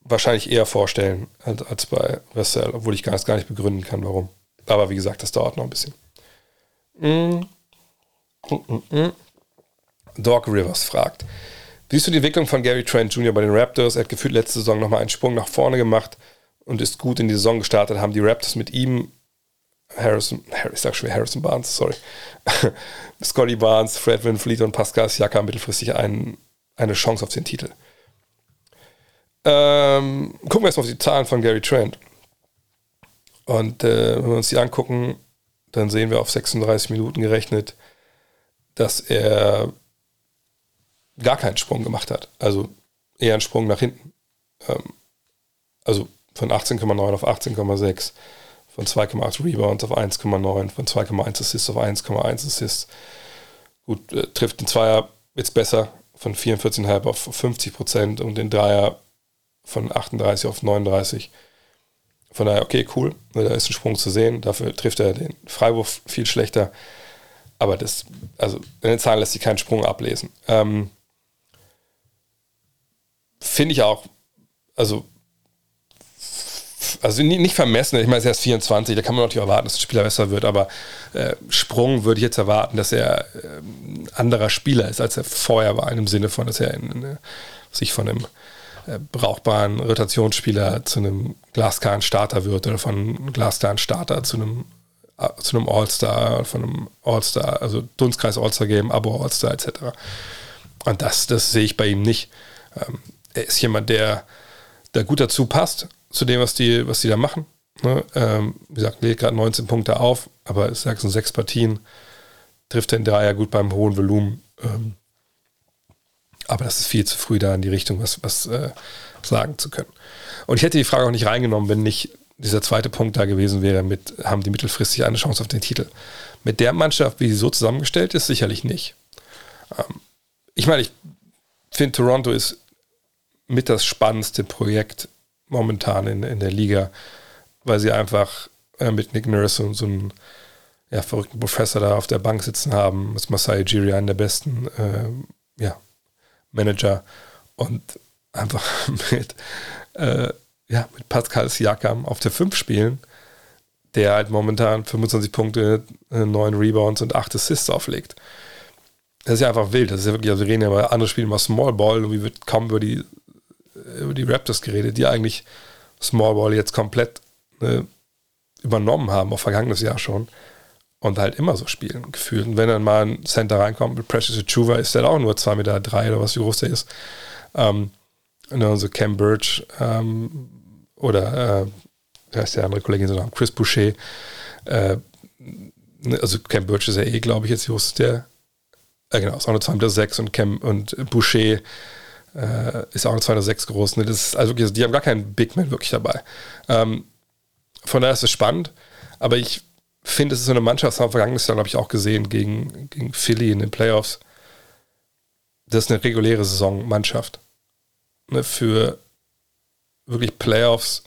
wahrscheinlich eher vorstellen als, als bei Vassell, obwohl ich gar, gar nicht begründen kann, warum. Aber wie gesagt, das dauert noch ein bisschen. Mm. Mm, Doc Rivers fragt, siehst du die Entwicklung von Gary Trent Jr. bei den Raptors? Er hat gefühlt letzte Saison nochmal einen Sprung nach vorne gemacht und ist gut in die Saison gestartet. Haben die Raptors mit ihm, Harrison, ich sag schon Harrison Barnes, sorry, Scotty Barnes, Fred Van Fleet und Pascal Siakam mittelfristig ein, eine Chance auf den Titel. Ähm, gucken wir erstmal auf die Zahlen von Gary Trent. Und äh, wenn wir uns die angucken, dann sehen wir auf 36 Minuten gerechnet, dass er gar keinen Sprung gemacht hat. Also eher einen Sprung nach hinten. Ähm, also von 18,9 auf 18,6, von 2,8 Rebounds auf 1,9, von 2,1 Assists auf 1,1 Assists. Gut, äh, trifft den Zweier jetzt besser von 44,5 auf 50 Prozent und den Dreier von 38 auf 39. Von daher, okay, cool, da ist ein Sprung zu sehen. Dafür trifft er den Freiwurf viel schlechter. Aber das, also in den Zahlen lässt sich keinen Sprung ablesen. Ähm, Finde ich auch, also, also nicht vermessen, ich meine, er ist erst 24, da kann man natürlich erwarten, dass der Spieler besser wird, aber äh, Sprung würde ich jetzt erwarten, dass er äh, ein anderer Spieler ist, als er vorher war, im Sinne von, dass er in, in, sich von einem äh, brauchbaren Rotationsspieler zu einem glasklaren Starter wird oder von einem glasklaren Starter zu einem äh, zu einem All-Star, von einem All-Star, also Dunstkreis All-Star Game, Abo All-Star etc. Und das, das sehe ich bei ihm nicht. Ähm, er ist jemand, der da gut dazu passt, zu dem, was die, was die da machen. Ne? Ähm, wie gesagt, legt gerade 19 Punkte auf, aber es sind sechs Partien, trifft den Dreier gut beim hohen Volumen. Ähm, aber das ist viel zu früh da in die Richtung, was, was äh, sagen zu können. Und ich hätte die Frage auch nicht reingenommen, wenn nicht dieser zweite Punkt da gewesen wäre, mit haben die mittelfristig eine Chance auf den Titel. Mit der Mannschaft, wie sie so zusammengestellt ist, sicherlich nicht. Ähm, ich meine, ich finde, Toronto ist mit das spannendste Projekt momentan in, in der Liga, weil sie einfach äh, mit Nick Nurse und so einen ja, verrückten Professor da auf der Bank sitzen haben, mit Masai Jiri, einen der besten äh, ja, Manager und einfach mit, äh, ja, mit Pascal Siakam auf der 5 spielen, der halt momentan 25 Punkte, 9 äh, Rebounds und 8 Assists auflegt. Das ist ja einfach wild. Das ist ja wirklich, also wir reden ja bei anderen Spielen immer Small Ball und wie wird kaum über die, über die Raptors geredet, die eigentlich Small Ball jetzt komplett ne, übernommen haben, auch vergangenes Jahr schon. Und halt immer so spielen, gefühlt. Und wenn dann mal ein Center reinkommt mit Precious Achuva, ist der auch nur 2,3 Meter drei oder was, wie groß der ist. Ähm, und dann so Cam Birch ähm, oder äh, wie heißt der andere Kollege, so Chris Boucher. Äh, ne, also Cam Birch ist ja eh, glaube ich, jetzt, wie groß ist der? Äh, genau, ist auch nur 2,6 Meter sechs und Cam und Boucher äh, ist auch nur 2,6 Meter groß. Ne? Das ist, also die haben gar keinen Big Man wirklich dabei. Ähm, von daher ist es spannend, aber ich finde, es ist so eine Mannschaft, das haben wir vergangenes Jahr, glaube ich, auch gesehen, gegen, gegen Philly in den Playoffs. Das ist eine reguläre Saisonmannschaft. Ne, für wirklich Playoffs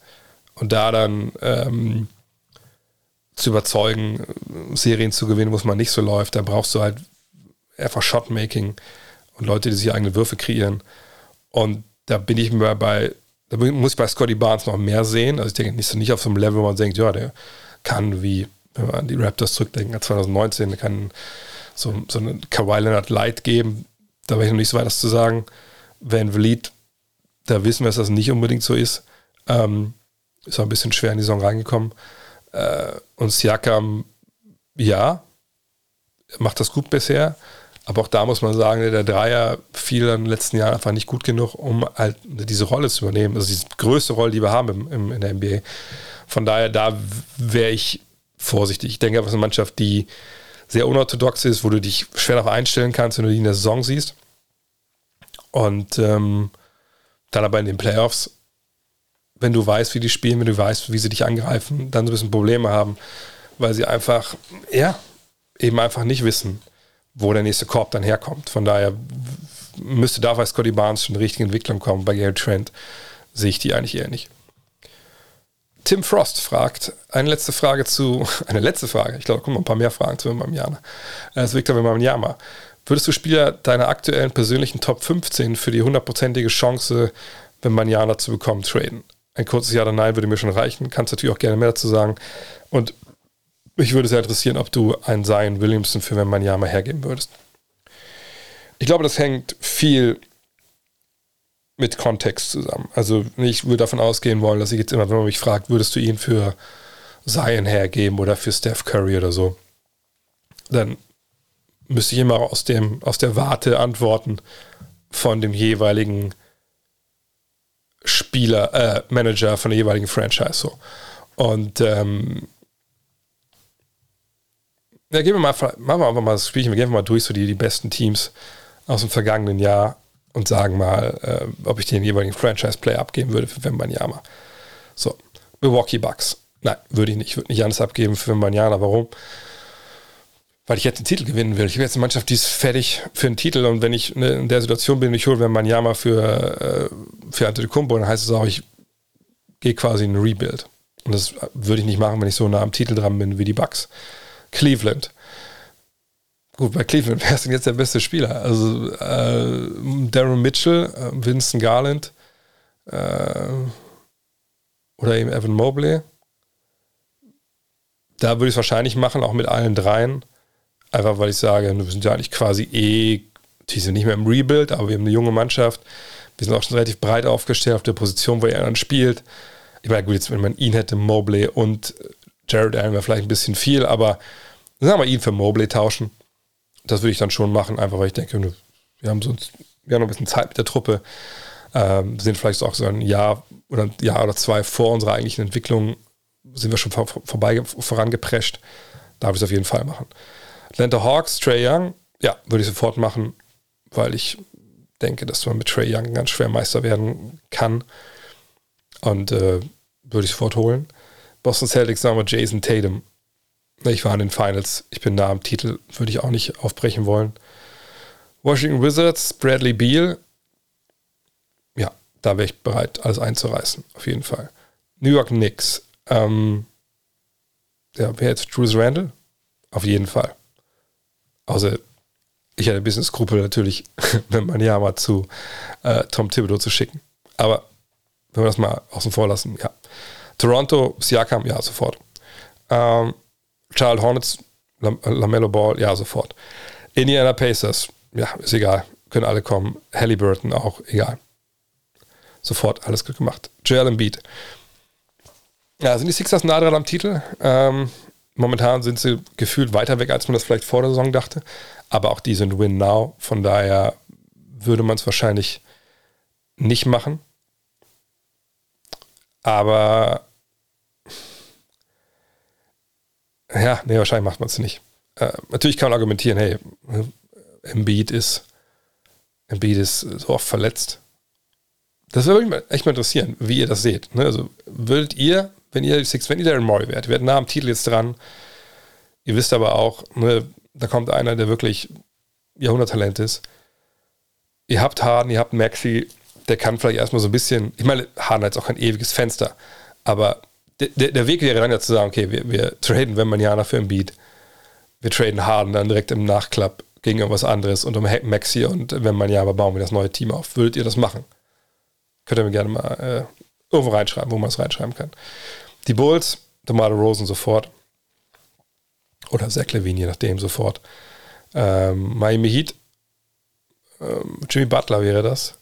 und da dann ähm, zu überzeugen, Serien zu gewinnen, wo es mal nicht so läuft, da brauchst du halt einfach Shotmaking und Leute, die sich eigene Würfe kreieren. Und da bin ich mir bei, da muss ich bei Scotty Barnes noch mehr sehen. Also ich denke nicht, nicht auf so einem Level, wo man denkt, ja, der kann wie wenn wir an die Raptors zurückdenken, 2019, kann so, so eine Kawhi Leonard Light geben. Da wäre ich noch nicht so weit, das zu sagen. Van Vliet, da wissen wir, dass das nicht unbedingt so ist. Ähm, ist auch ein bisschen schwer in die Saison reingekommen. Äh, und Siakam, ja, macht das gut bisher. Aber auch da muss man sagen, der Dreier fiel den letzten Jahren einfach nicht gut genug, um halt diese Rolle zu übernehmen. Also die größte Rolle, die wir haben im, im, in der NBA. Von daher, da wäre ich vorsichtig. Ich denke, das ist eine Mannschaft, die sehr unorthodox ist, wo du dich schwer darauf einstellen kannst, wenn du die in der Saison siehst. Und ähm, dann aber in den Playoffs, wenn du weißt, wie die spielen, wenn du weißt, wie sie dich angreifen, dann so ein bisschen Probleme haben, weil sie einfach, ja, eben einfach nicht wissen, wo der nächste Korb dann herkommt. Von daher müsste da bei Scotty Barnes schon eine richtige Entwicklung kommen. Bei Gary Trent sehe ich die eigentlich eher nicht. Tim Frost fragt, eine letzte Frage zu, eine letzte Frage, ich glaube, da kommen ein paar mehr Fragen zu Wembanyama. Das ist Victor Wembanyama. Würdest du Spieler deiner aktuellen persönlichen Top 15 für die hundertprozentige Chance, Wembanyama zu bekommen, traden? Ein kurzes Ja oder Nein würde mir schon reichen. Kannst natürlich auch gerne mehr dazu sagen. Und mich würde sehr interessieren, ob du einen Zion Williamson für Wembanyama hergeben würdest. Ich glaube, das hängt viel mit Kontext zusammen. Also ich würde davon ausgehen wollen, dass ich jetzt immer, wenn man mich fragt, würdest du ihn für Zion hergeben oder für Steph Curry oder so, dann müsste ich immer aus, dem, aus der Warte antworten von dem jeweiligen Spieler, äh, Manager von der jeweiligen Franchise so. Und ähm, ja, gehen wir mal, machen wir einfach mal das Spielchen, wir gehen mal durch so die, die besten Teams aus dem vergangenen Jahr und sagen mal, äh, ob ich den jeweiligen Franchise-Player abgeben würde für Wembanyama. So, Milwaukee Bucks. Nein, würde ich nicht. Ich würde nicht Janis abgeben für Manjana. Warum? Weil ich jetzt den Titel gewinnen will. Ich will jetzt eine Mannschaft, die ist fertig für einen Titel. Und wenn ich in der Situation bin, ich hole mir Manjama für, äh, für Antetokounmpo, dann heißt es auch, ich gehe quasi in ein Rebuild. Und das würde ich nicht machen, wenn ich so nah am Titel dran bin wie die Bucks. Cleveland. Gut, bei Cleveland wäre es denn jetzt der beste Spieler. Also äh, Darren Mitchell, äh, Vincent Garland äh, oder eben Evan Mobley. Da würde ich es wahrscheinlich machen, auch mit allen dreien. Einfach weil ich sage, wir sind ja eigentlich quasi eh, die sind nicht mehr im Rebuild, aber wir haben eine junge Mannschaft. Wir sind auch schon relativ breit aufgestellt auf der Position, wo er dann spielt. Ich meine, gut, jetzt, wenn man ihn hätte, Mobley und Jared Allen wäre vielleicht ein bisschen viel, aber sagen wir ihn für Mobley tauschen. Das würde ich dann schon machen, einfach weil ich denke, wir haben sonst, wir haben noch ein bisschen Zeit mit der Truppe. Ähm, sind vielleicht auch so ein Jahr oder ein Jahr oder zwei vor unserer eigentlichen Entwicklung, sind wir schon vor, vorbei vorangeprescht. Da würde ich es auf jeden Fall machen. Atlanta Hawks, Trey Young, ja, würde ich sofort machen, weil ich denke, dass man mit Trey Young ganz schwer Meister werden kann. Und äh, würde ich sofort holen. Boston Celtics sagen wir Jason Tatum. Ich war in den Finals, ich bin nah am Titel, würde ich auch nicht aufbrechen wollen. Washington Wizards, Bradley Beal. Ja, da wäre ich bereit, alles einzureißen, auf jeden Fall. New York Knicks. Ähm, ja, wer jetzt Julius Randle? Auf jeden Fall. Außer ich hätte ein bisschen Skrupel natürlich, wenn man ja mal zu äh, Tom Thibodeau zu schicken. Aber wenn wir das mal außen vor lassen, ja. Toronto, Siakam, ja, sofort. Ähm, Charles Hornets, Lam Lamello Ball, ja, sofort. Indiana Pacers, ja, ist egal. Können alle kommen. Halliburton auch, egal. Sofort alles gut gemacht. Joel Embiid. Ja, sind die Sixers nah dran am Titel? Ähm, momentan sind sie gefühlt weiter weg, als man das vielleicht vor der Saison dachte. Aber auch die sind Win Now. Von daher würde man es wahrscheinlich nicht machen. Aber ja, nee, wahrscheinlich macht man es nicht. Äh, natürlich kann man argumentieren, hey, Embiid ist, Embiid ist so oft verletzt. Das würde mich echt mal interessieren, wie ihr das seht. Ne? Also würdet ihr, wenn ihr Six, wenn ihr Darren Murray wärt, ihr werdet nah am Titel jetzt dran, ihr wisst aber auch, ne, da kommt einer, der wirklich Jahrhunderttalent ist. Ihr habt Harden, ihr habt Maxi, der kann vielleicht erstmal so ein bisschen, ich meine, Harden hat jetzt auch kein ewiges Fenster, aber der, der Weg wäre dann ja zu sagen, okay, wir, wir traden Wembanyama für Embiid, wir traden Harden dann direkt im Nachklapp gegen irgendwas anderes und um Maxi und Wembanyama bauen wir das neue Team auf. Würdet ihr das machen? Könnt ihr mir gerne mal äh, irgendwo reinschreiben, wo man es reinschreiben kann. Die Bulls, DeMar Rosen sofort. Oder Zach Levine, je nachdem, sofort. Ähm, Miami Heat, ähm, Jimmy Butler wäre das.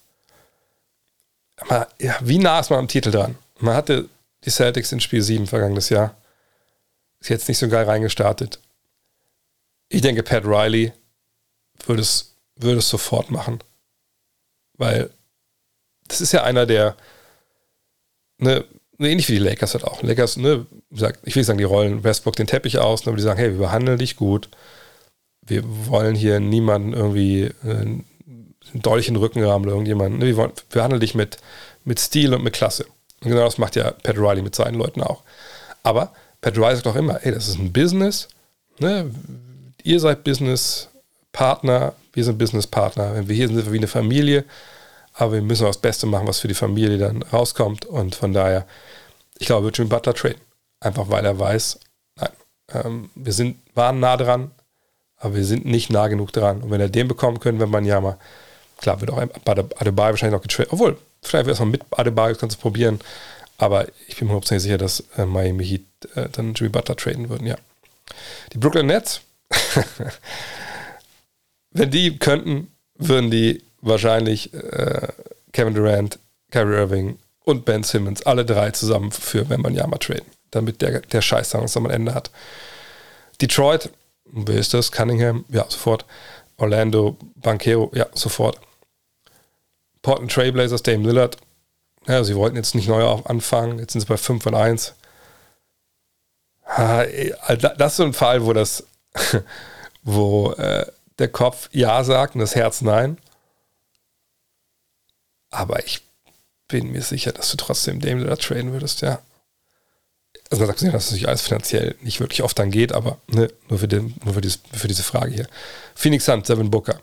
Aber ja, wie nah ist man am Titel dran? Man hatte die Celtics in Spiel 7 vergangenes Jahr. Ist jetzt nicht so geil reingestartet. Ich denke, Pat Riley würde es, würde es sofort machen. Weil das ist ja einer, der ne, ähnlich wie die Lakers halt auch. Lakers, ne, sagt, ich will sagen, die rollen Westbrook den Teppich aus, ne, aber die sagen, hey, wir behandeln dich gut. Wir wollen hier niemanden irgendwie äh, einen Dolch Rücken haben oder irgendjemanden. Ne, wir, wollen, wir behandeln dich mit, mit Stil und mit Klasse. Und genau das macht ja Pat Riley mit seinen Leuten auch. Aber Pat Riley sagt auch immer, ey, das ist ein Business. Ne? Ihr seid Business-Partner, wir sind Business-Partner. Wenn wir hier sind, sind wir wie eine Familie. Aber wir müssen auch das Beste machen, was für die Familie dann rauskommt. Und von daher, ich glaube, wird Jimmy Butler traden. Einfach weil er weiß, nein, ähm, wir sind, waren nah dran, aber wir sind nicht nah genug dran. Und wenn er den bekommen können, wenn man ja mal, klar, wird auch Adebayo wahrscheinlich noch getradet. Obwohl, Vielleicht erstmal mit Adebayo, kannst du probieren. Aber ich bin mir hundertprozentig sicher, dass äh, Miami Heat äh, dann Jimmy Butler traden würden, ja. Die Brooklyn Nets, wenn die könnten, würden die wahrscheinlich äh, Kevin Durant, Kyrie Irving und Ben Simmons alle drei zusammen für Wembanyama traden, damit der, der Scheiß dann am Ende hat. Detroit, wer ist das? Cunningham, ja, sofort. Orlando, Banquero, ja, sofort. Portland Trailblazers, Dame Lillard. Ja, sie wollten jetzt nicht neu anfangen, jetzt sind sie bei 5 und 1. Das ist so ein Fall, wo das, wo äh, der Kopf Ja sagt und das Herz Nein. Aber ich bin mir sicher, dass du trotzdem Dame da traden würdest, ja. Also man sagt dass es natürlich alles finanziell nicht wirklich oft dann geht, aber ne, nur, für, den, nur für, dieses, für diese Frage hier. Phoenix Suns, Devin Booker.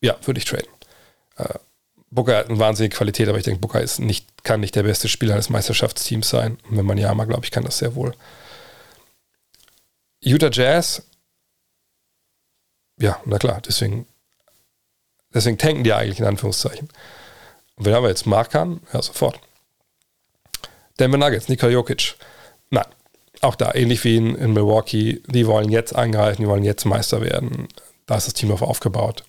Ja, würde ich traden. Äh, Booker hat eine wahnsinnige Qualität, aber ich denke, Booker ist nicht, kann nicht der beste Spieler eines Meisterschaftsteams sein. Und wenn man ja mal, glaube ich, kann das sehr wohl. Utah Jazz, ja, na klar, deswegen, deswegen tanken die eigentlich in Anführungszeichen. Und wenn wir jetzt Markan, ja, sofort. Denver Nuggets, Nikola Jokic. Nein, auch da, ähnlich wie in, in Milwaukee, die wollen jetzt angreifen, die wollen jetzt Meister werden. Da ist das Team auf aufgebaut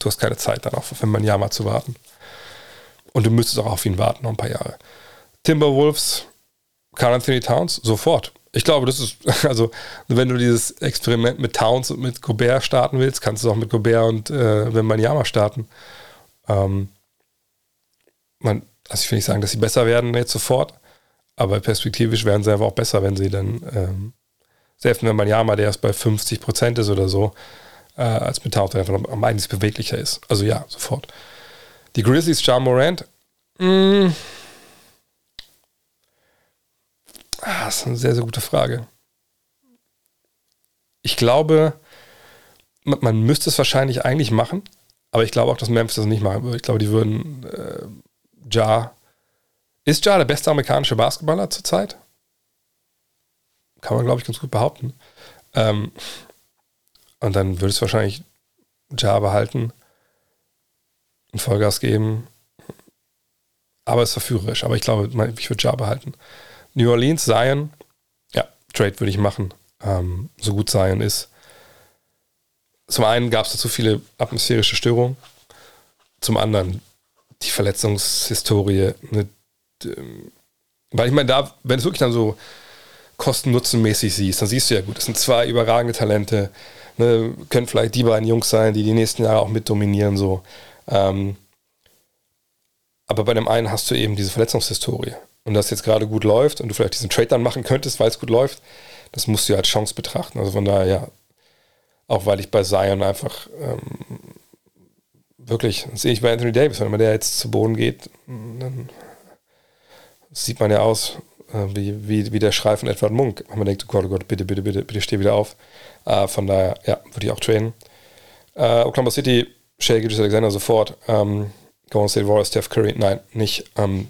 du hast keine Zeit dann auf wenn man ja mal zu warten. Und du müsstest auch auf ihn warten, noch ein paar Jahre. Timberwolves, Carl Anthony Towns, sofort. Ich glaube, das ist, also, wenn du dieses Experiment mit Towns und mit Gobert starten willst, kannst du es auch mit Gobert und äh, wenn man Yama starten. Ähm, man, also ich will nicht sagen, dass sie besser werden jetzt sofort, aber perspektivisch werden sie einfach auch besser, wenn sie dann, ähm, selbst wenn man Yama, der erst bei 50 Prozent ist oder so, äh, als Towns einfach am einiges beweglicher ist. Also ja, sofort. Die Grizzlies, John Morant. Mh, mm. ah, das ist eine sehr, sehr gute Frage. Ich glaube, man, man müsste es wahrscheinlich eigentlich machen, aber ich glaube auch, dass Memphis das nicht machen würde. Ich glaube, die würden äh, Ja. Ist Ja der beste amerikanische Basketballer zurzeit? Kann man, glaube ich, ganz gut behaupten. Ähm, und dann würde es wahrscheinlich Ja behalten und Vollgas geben. Aber es ist verführerisch. Aber ich glaube, ich würde Ja behalten. New Orleans, Zion, ja, Trade würde ich machen. Ähm, so gut Zion ist. Zum einen gab es dazu viele atmosphärische Störungen. Zum anderen die Verletzungshistorie. Ne, weil ich meine, da, wenn es wirklich dann so kosten-nutzen-mäßig siehst, dann siehst du ja gut, das sind zwei überragende Talente ne, können vielleicht die beiden Jungs sein, die die nächsten Jahre auch mit dominieren. So. Ähm, aber bei dem einen hast du eben diese Verletzungshistorie. Und das jetzt gerade gut läuft und du vielleicht diesen Trade dann machen könntest, weil es gut läuft, das musst du ja als Chance betrachten. Also von daher, ja, auch weil ich bei Zion einfach ähm, wirklich, das sehe ich bei Anthony Davis, wenn man der jetzt zu Boden geht, dann sieht man ja aus wie, wie, wie der Schrei von Edward Munk. Und man denkt, oh Gott, oh Gott, bitte, bitte, bitte, bitte steh wieder auf. Äh, von daher, ja, würde ich auch trainen. Äh, Oklahoma City, Shea Gilgis Alexander sofort. Ähm, Golden State Warriors, Steph Curry, nein, nicht. Ähm,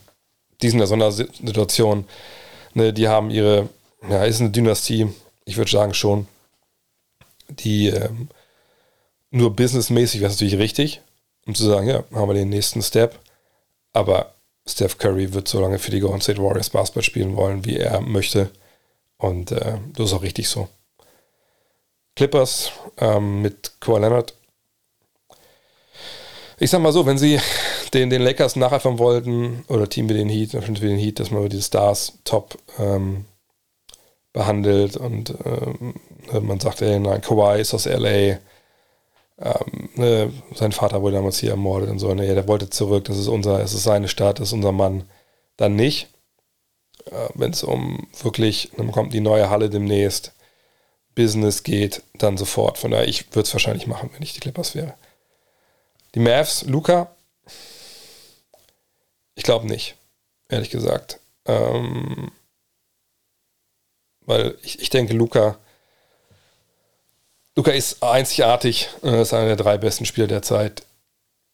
die sind in der Sondersituation. Ne, die haben ihre, ja, ist eine Dynastie, ich würde sagen schon. Die ähm, nur businessmäßig wäre es natürlich richtig, um zu sagen, ja, haben wir den nächsten Step. Aber Steph Curry wird so lange für die Golden State Warriors Basketball spielen wollen, wie er möchte. Und äh, das ist auch richtig so. Clippers ähm, mit Kawhi Leonard. Ich sag mal so, wenn sie den, den Lakers nacheifern wollten, oder Team wie den Heat, wie den Heat, dass man die Stars top ähm, behandelt und ähm, man sagt, ey, nein, Kawhi ist aus LA, ähm, ne, sein Vater wurde damals hier ermordet und so, ne, der wollte zurück, das ist unser, es ist seine Stadt, das ist unser Mann. Dann nicht. Äh, Wenn es um wirklich, dann kommt die neue Halle demnächst, Business geht, dann sofort. Von daher, ich würde es wahrscheinlich machen, wenn ich die Clippers wäre. Die Mavs, Luca, ich glaube nicht, ehrlich gesagt. Ähm, weil ich, ich denke, Luca, Luca ist einzigartig, äh, ist einer der drei besten Spieler der Zeit.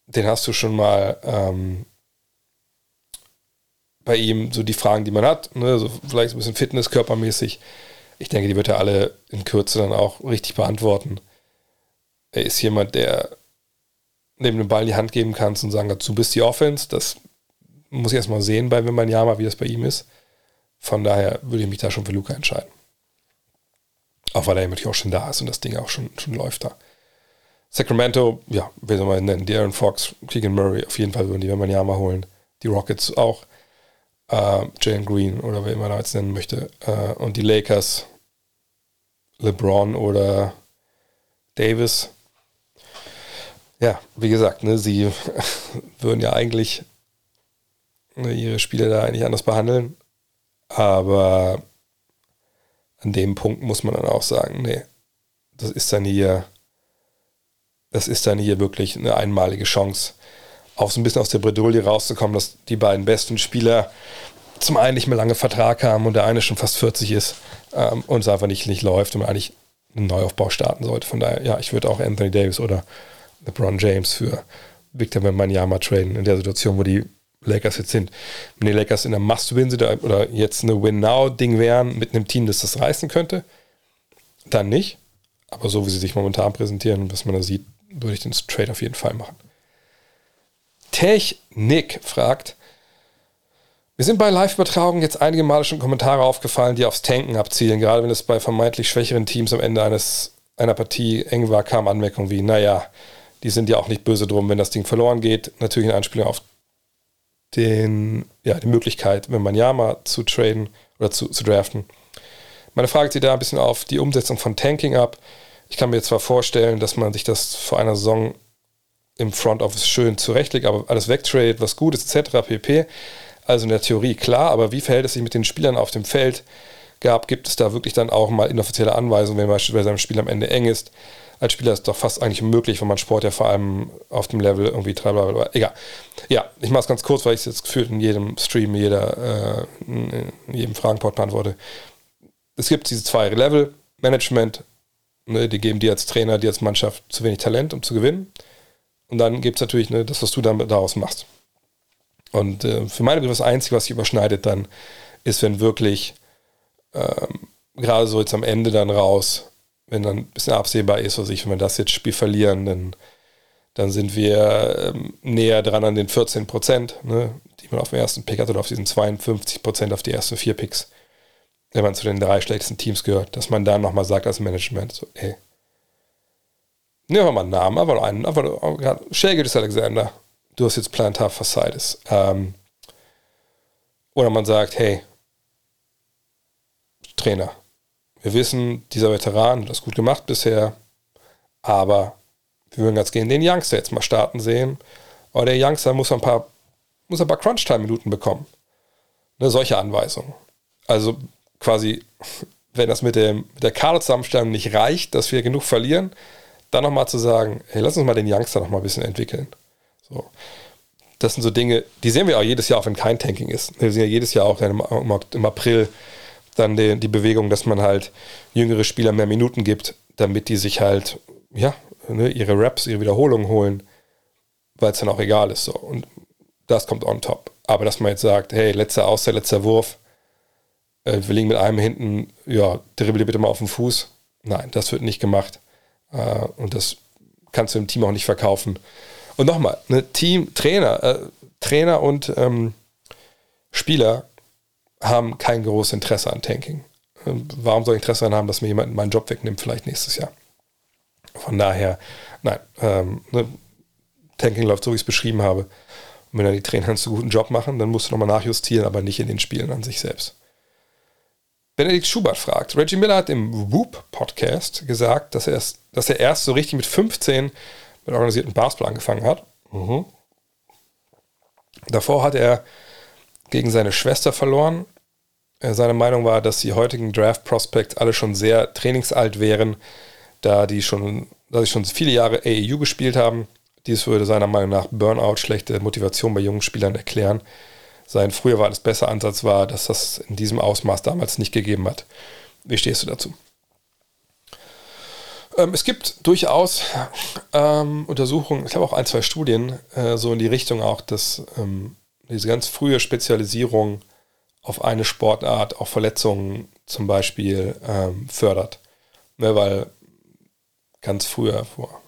Den hast du schon mal ähm, bei ihm so die Fragen, die man hat, ne? so vielleicht ein bisschen Fitness, körpermäßig. Ich denke, die wird er alle in Kürze dann auch richtig beantworten. Er ist jemand, der neben dem Ball die Hand geben kannst und sagen, du bist die Offense. Das muss ich erstmal sehen bei Wimanyama, wie das bei ihm ist. Von daher würde ich mich da schon für Luca entscheiden. Auch weil er natürlich auch schon da ist und das Ding auch schon, schon läuft da. Sacramento, ja, wie soll man nennen? Darren Fox, Keegan Murray, auf jeden Fall würden die Wimanyama holen. Die Rockets auch äh, Jalen Green oder wer immer da jetzt nennen möchte. Äh, und die Lakers, LeBron oder Davis. Ja, wie gesagt, ne, sie würden ja eigentlich ne, ihre Spiele da eigentlich anders behandeln. Aber an dem Punkt muss man dann auch sagen, nee, das ist dann hier, das ist dann hier wirklich eine einmalige Chance. auch so ein bisschen aus der Bredouille rauszukommen, dass die beiden besten Spieler zum einen nicht mehr lange Vertrag haben und der eine schon fast 40 ist ähm, und es einfach nicht, nicht läuft und man eigentlich einen Neuaufbau starten sollte. Von daher, ja, ich würde auch Anthony Davis oder LeBron James für Victor Wembanyama traden in der Situation, wo die Lakers jetzt sind. Wenn die Lakers in der Must-Win sind oder jetzt eine Win-Now-Ding wären mit einem Team, das das reißen könnte, dann nicht. Aber so wie sie sich momentan präsentieren was man da sieht, würde ich den Trade auf jeden Fall machen. Technik fragt, mir sind bei Live-Übertragungen jetzt einige Male schon Kommentare aufgefallen, die aufs Tanken abzielen. Gerade wenn es bei vermeintlich schwächeren Teams am Ende eines, einer Partie eng war, kam Anmerkungen wie, naja, die sind ja auch nicht böse drum, wenn das Ding verloren geht. Natürlich eine Anspielung auf den, ja, die Möglichkeit, wenn man Yama zu traden oder zu, zu draften. Meine Frage zieht da ein bisschen auf die Umsetzung von Tanking ab. Ich kann mir zwar vorstellen, dass man sich das vor einer Saison im Front Office schön zurechtlegt, aber alles wegtradet, was gut ist, etc. pp. Also in der Theorie klar, aber wie verhält es sich mit den Spielern auf dem Feld? Gab, gibt es da wirklich dann auch mal inoffizielle Anweisungen, wenn beispielsweise ein Spiel am Ende eng ist? Als Spieler ist doch fast eigentlich unmöglich, wenn man Sport ja vor allem auf dem Level irgendwie treibt. Blablabla. Egal. Ja, ich mache es ganz kurz, weil ich es jetzt gefühlt in jedem Stream, jeder, äh, in jedem Fragenport beantworte. Es gibt diese zwei Level, Management, ne, die geben dir als Trainer, dir als Mannschaft zu wenig Talent, um zu gewinnen. Und dann gibt es natürlich ne, das, was du dann daraus machst. Und äh, für meine Begriffe das Einzige, was sich überschneidet dann, ist, wenn wirklich ähm, gerade so jetzt am Ende dann raus, wenn dann ein bisschen absehbar ist, was ich, wenn wir das jetzt Spiel verlieren, dann, dann sind wir ähm, näher dran an den 14 Prozent, ne, die man auf dem ersten Pick hat oder auf diesen 52 Prozent auf die ersten vier Picks, wenn man zu den drei schlechtesten Teams gehört, dass man dann nochmal sagt als Management, so, ey, nehmen wir mal einen Namen, aber einen, aber Shea Alexander, du hast jetzt plantar Fasciitis. Ähm, oder man sagt, hey, Trainer, wir wissen, dieser Veteran hat das gut gemacht bisher, aber wir würden ganz gerne den Youngster jetzt mal starten sehen. Aber der Youngster muss ein paar, muss ein paar Crunch-Time-Minuten bekommen. Ne, solche Anweisungen. Also quasi, wenn das mit, dem, mit der Kaderzusammenstellung nicht reicht, dass wir genug verlieren, dann nochmal zu sagen, hey, lass uns mal den Youngster noch mal ein bisschen entwickeln. So. Das sind so Dinge, die sehen wir auch jedes Jahr, wenn kein Tanking ist. Wir sehen ja jedes Jahr auch im, im April dann die, die, Bewegung, dass man halt jüngere Spieler mehr Minuten gibt, damit die sich halt, ja, ne, ihre Raps, ihre Wiederholungen holen, weil es dann auch egal ist. So. Und das kommt on top. Aber dass man jetzt sagt, hey, letzter Auszeit, letzter Wurf, äh, wir liegen mit einem hinten, ja, dribbel dir bitte mal auf den Fuß. Nein, das wird nicht gemacht. Äh, und das kannst du im Team auch nicht verkaufen. Und nochmal, ne, Team, Trainer, äh, Trainer und ähm, Spieler haben kein großes Interesse an Tanking. Ähm, warum soll ich Interesse daran haben, dass mir jemand meinen Job wegnimmt, vielleicht nächstes Jahr? Von daher, nein, ähm, ne, Tanking läuft so, wie ich es beschrieben habe. Und wenn dann die Trainer einen zu guten Job machen, dann musst du nochmal nachjustieren, aber nicht in den Spielen an sich selbst. Benedikt Schubert fragt, Reggie Miller hat im Whoop-Podcast gesagt, dass er, erst, dass er erst so richtig mit 15 mit organisierten Basketball angefangen hat. Mhm. Davor hat er gegen seine Schwester verloren. Äh, seine Meinung war, dass die heutigen Draft Prospects alle schon sehr trainingsalt wären, da die schon, da sie schon viele Jahre AEU gespielt haben. Dies würde seiner Meinung nach Burnout, schlechte Motivation bei jungen Spielern erklären. Sein früher war das bessere Ansatz war, dass das in diesem Ausmaß damals nicht gegeben hat. Wie stehst du dazu? Ähm, es gibt durchaus ähm, Untersuchungen, ich habe auch ein, zwei Studien, äh, so in die Richtung auch, dass ähm, diese ganz frühe Spezialisierung auf eine Sportart auch Verletzungen zum Beispiel ähm, fördert. Ne, weil ganz früher, vor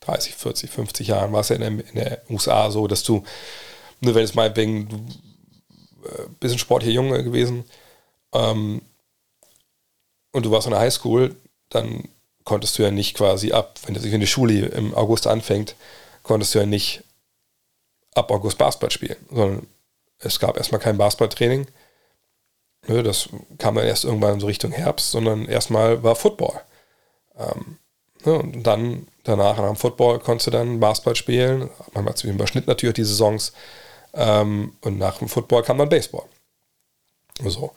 30, 40, 50 Jahren, war es ja in der, in der USA so, dass du, nur wenn es meinetwegen, du äh, bist ein sportlicher Junge gewesen ähm, und du warst in der Highschool, dann konntest du ja nicht quasi ab, wenn die Schule im August anfängt, konntest du ja nicht ab August Basketball spielen, sondern es gab erstmal kein Basketballtraining. Das kam dann erst irgendwann so Richtung Herbst, sondern erstmal war Football. Ähm, ne, und dann danach nach dem Football konntest du dann Basketball spielen. Manchmal zu überschnitt natürlich die Saisons. Ähm, und nach dem Football kam dann Baseball. So.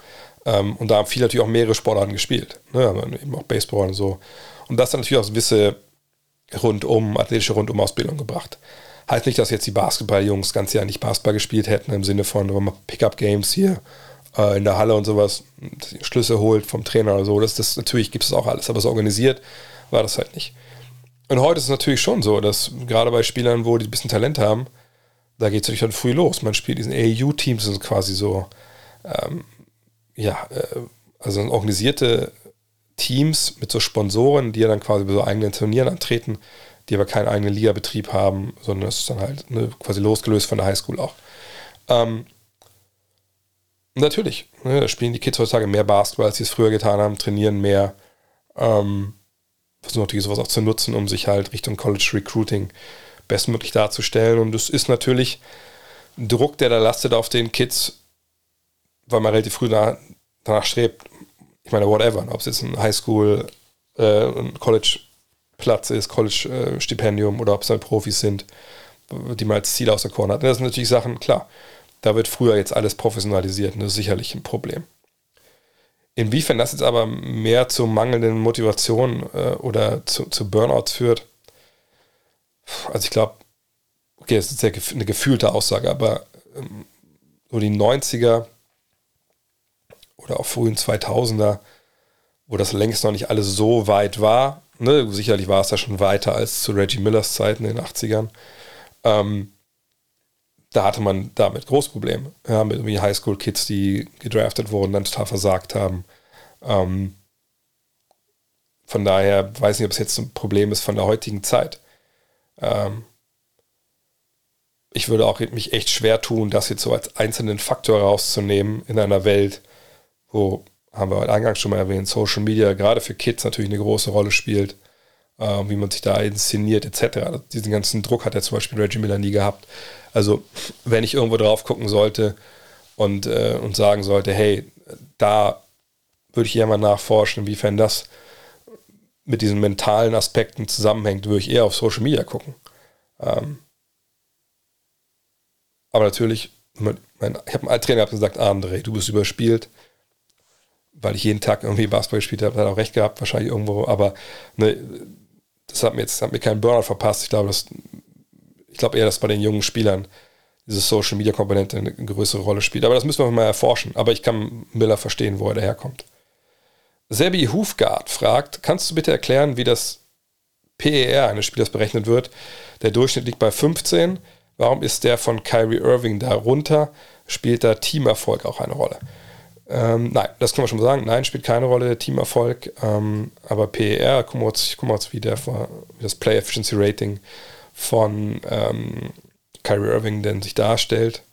Ähm, und da haben viele natürlich auch mehrere Sportarten gespielt. Ne, eben auch Baseball und so. Und das hat natürlich auch gewisse rundum, athletische Rundum-Ausbildung gebracht. Heißt nicht, dass jetzt die Basketballjungs ganz Jahr nicht Basketball gespielt hätten, im Sinne von Pickup-Games hier äh, in der Halle und sowas, Schlüsse holt vom Trainer oder so. Das, das natürlich gibt es auch alles, aber so organisiert war das halt nicht. Und heute ist es natürlich schon so, dass gerade bei Spielern, wo die ein bisschen Talent haben, da geht es natürlich schon früh los. Man spielt diesen AAU-Teams, sind quasi so, ähm, ja, äh, also organisierte Teams mit so Sponsoren, die ja dann quasi bei so eigenen Turnieren antreten, die aber keinen eigenen Ligabetrieb haben, sondern das ist dann halt ne, quasi losgelöst von der Highschool auch. Ähm, natürlich, ne, da spielen die Kids heutzutage mehr Basketball, als sie es früher getan haben, trainieren mehr, ähm, versuchen natürlich sowas auch zu nutzen, um sich halt Richtung College Recruiting bestmöglich darzustellen. Und es ist natürlich ein Druck, der da lastet auf den Kids, weil man relativ früh danach, strebt, ich meine, whatever, ob es jetzt ein Highschool, äh, ein College-Platz ist, College-Stipendium oder ob es dann Profis sind, die man als Ziel auserkoren hat. Das sind natürlich Sachen, klar, da wird früher jetzt alles professionalisiert und das ist sicherlich ein Problem. Inwiefern das jetzt aber mehr zu mangelnden Motivation äh, oder zu, zu Burnouts führt, also ich glaube, okay, das ist sehr eine gefühlte Aussage, aber ähm, so die 90er oder auch frühen 2000er, wo das längst noch nicht alles so weit war, ne, sicherlich war es da schon weiter als zu Reggie Millers Zeiten in den 80ern, ähm, da hatte man damit Großprobleme. Ja, mit irgendwie Highschool-Kids, die gedraftet wurden, dann total versagt haben. Ähm, von daher weiß ich nicht, ob es jetzt ein Problem ist von der heutigen Zeit. Ähm, ich würde auch mich echt schwer tun, das jetzt so als einzelnen Faktor rauszunehmen in einer Welt, wo, haben wir eingangs schon mal erwähnt, Social Media gerade für Kids natürlich eine große Rolle spielt, äh, wie man sich da inszeniert etc. Also diesen ganzen Druck hat ja zum Beispiel Reggie Miller nie gehabt. Also wenn ich irgendwo drauf gucken sollte und, äh, und sagen sollte, hey, da würde ich eher mal nachforschen, inwiefern das mit diesen mentalen Aspekten zusammenhängt, würde ich eher auf Social Media gucken. Ähm, aber natürlich, ich habe einen Trainer gesagt, André, du bist überspielt, weil ich jeden Tag irgendwie Basketball gespielt habe, hat auch recht gehabt, wahrscheinlich irgendwo, aber ne, das hat mir jetzt hat mir keinen Burnout verpasst. Ich glaube, das, ich glaube eher, dass bei den jungen Spielern diese Social Media Komponente eine größere Rolle spielt. Aber das müssen wir mal erforschen. Aber ich kann Miller verstehen, wo er daherkommt. Sebi Hufgard fragt, kannst du bitte erklären, wie das PER eines Spielers berechnet wird? Der Durchschnitt liegt bei 15. Warum ist der von Kyrie Irving darunter? Spielt da Teamerfolg auch eine Rolle? Ähm, nein, das können wir schon mal sagen. Nein, spielt keine Rolle der Teamerfolg. Ähm, aber PER, gucken wir uns, wie, der, wie das Play Efficiency Rating von ähm, Kyrie Irving denn sich darstellt.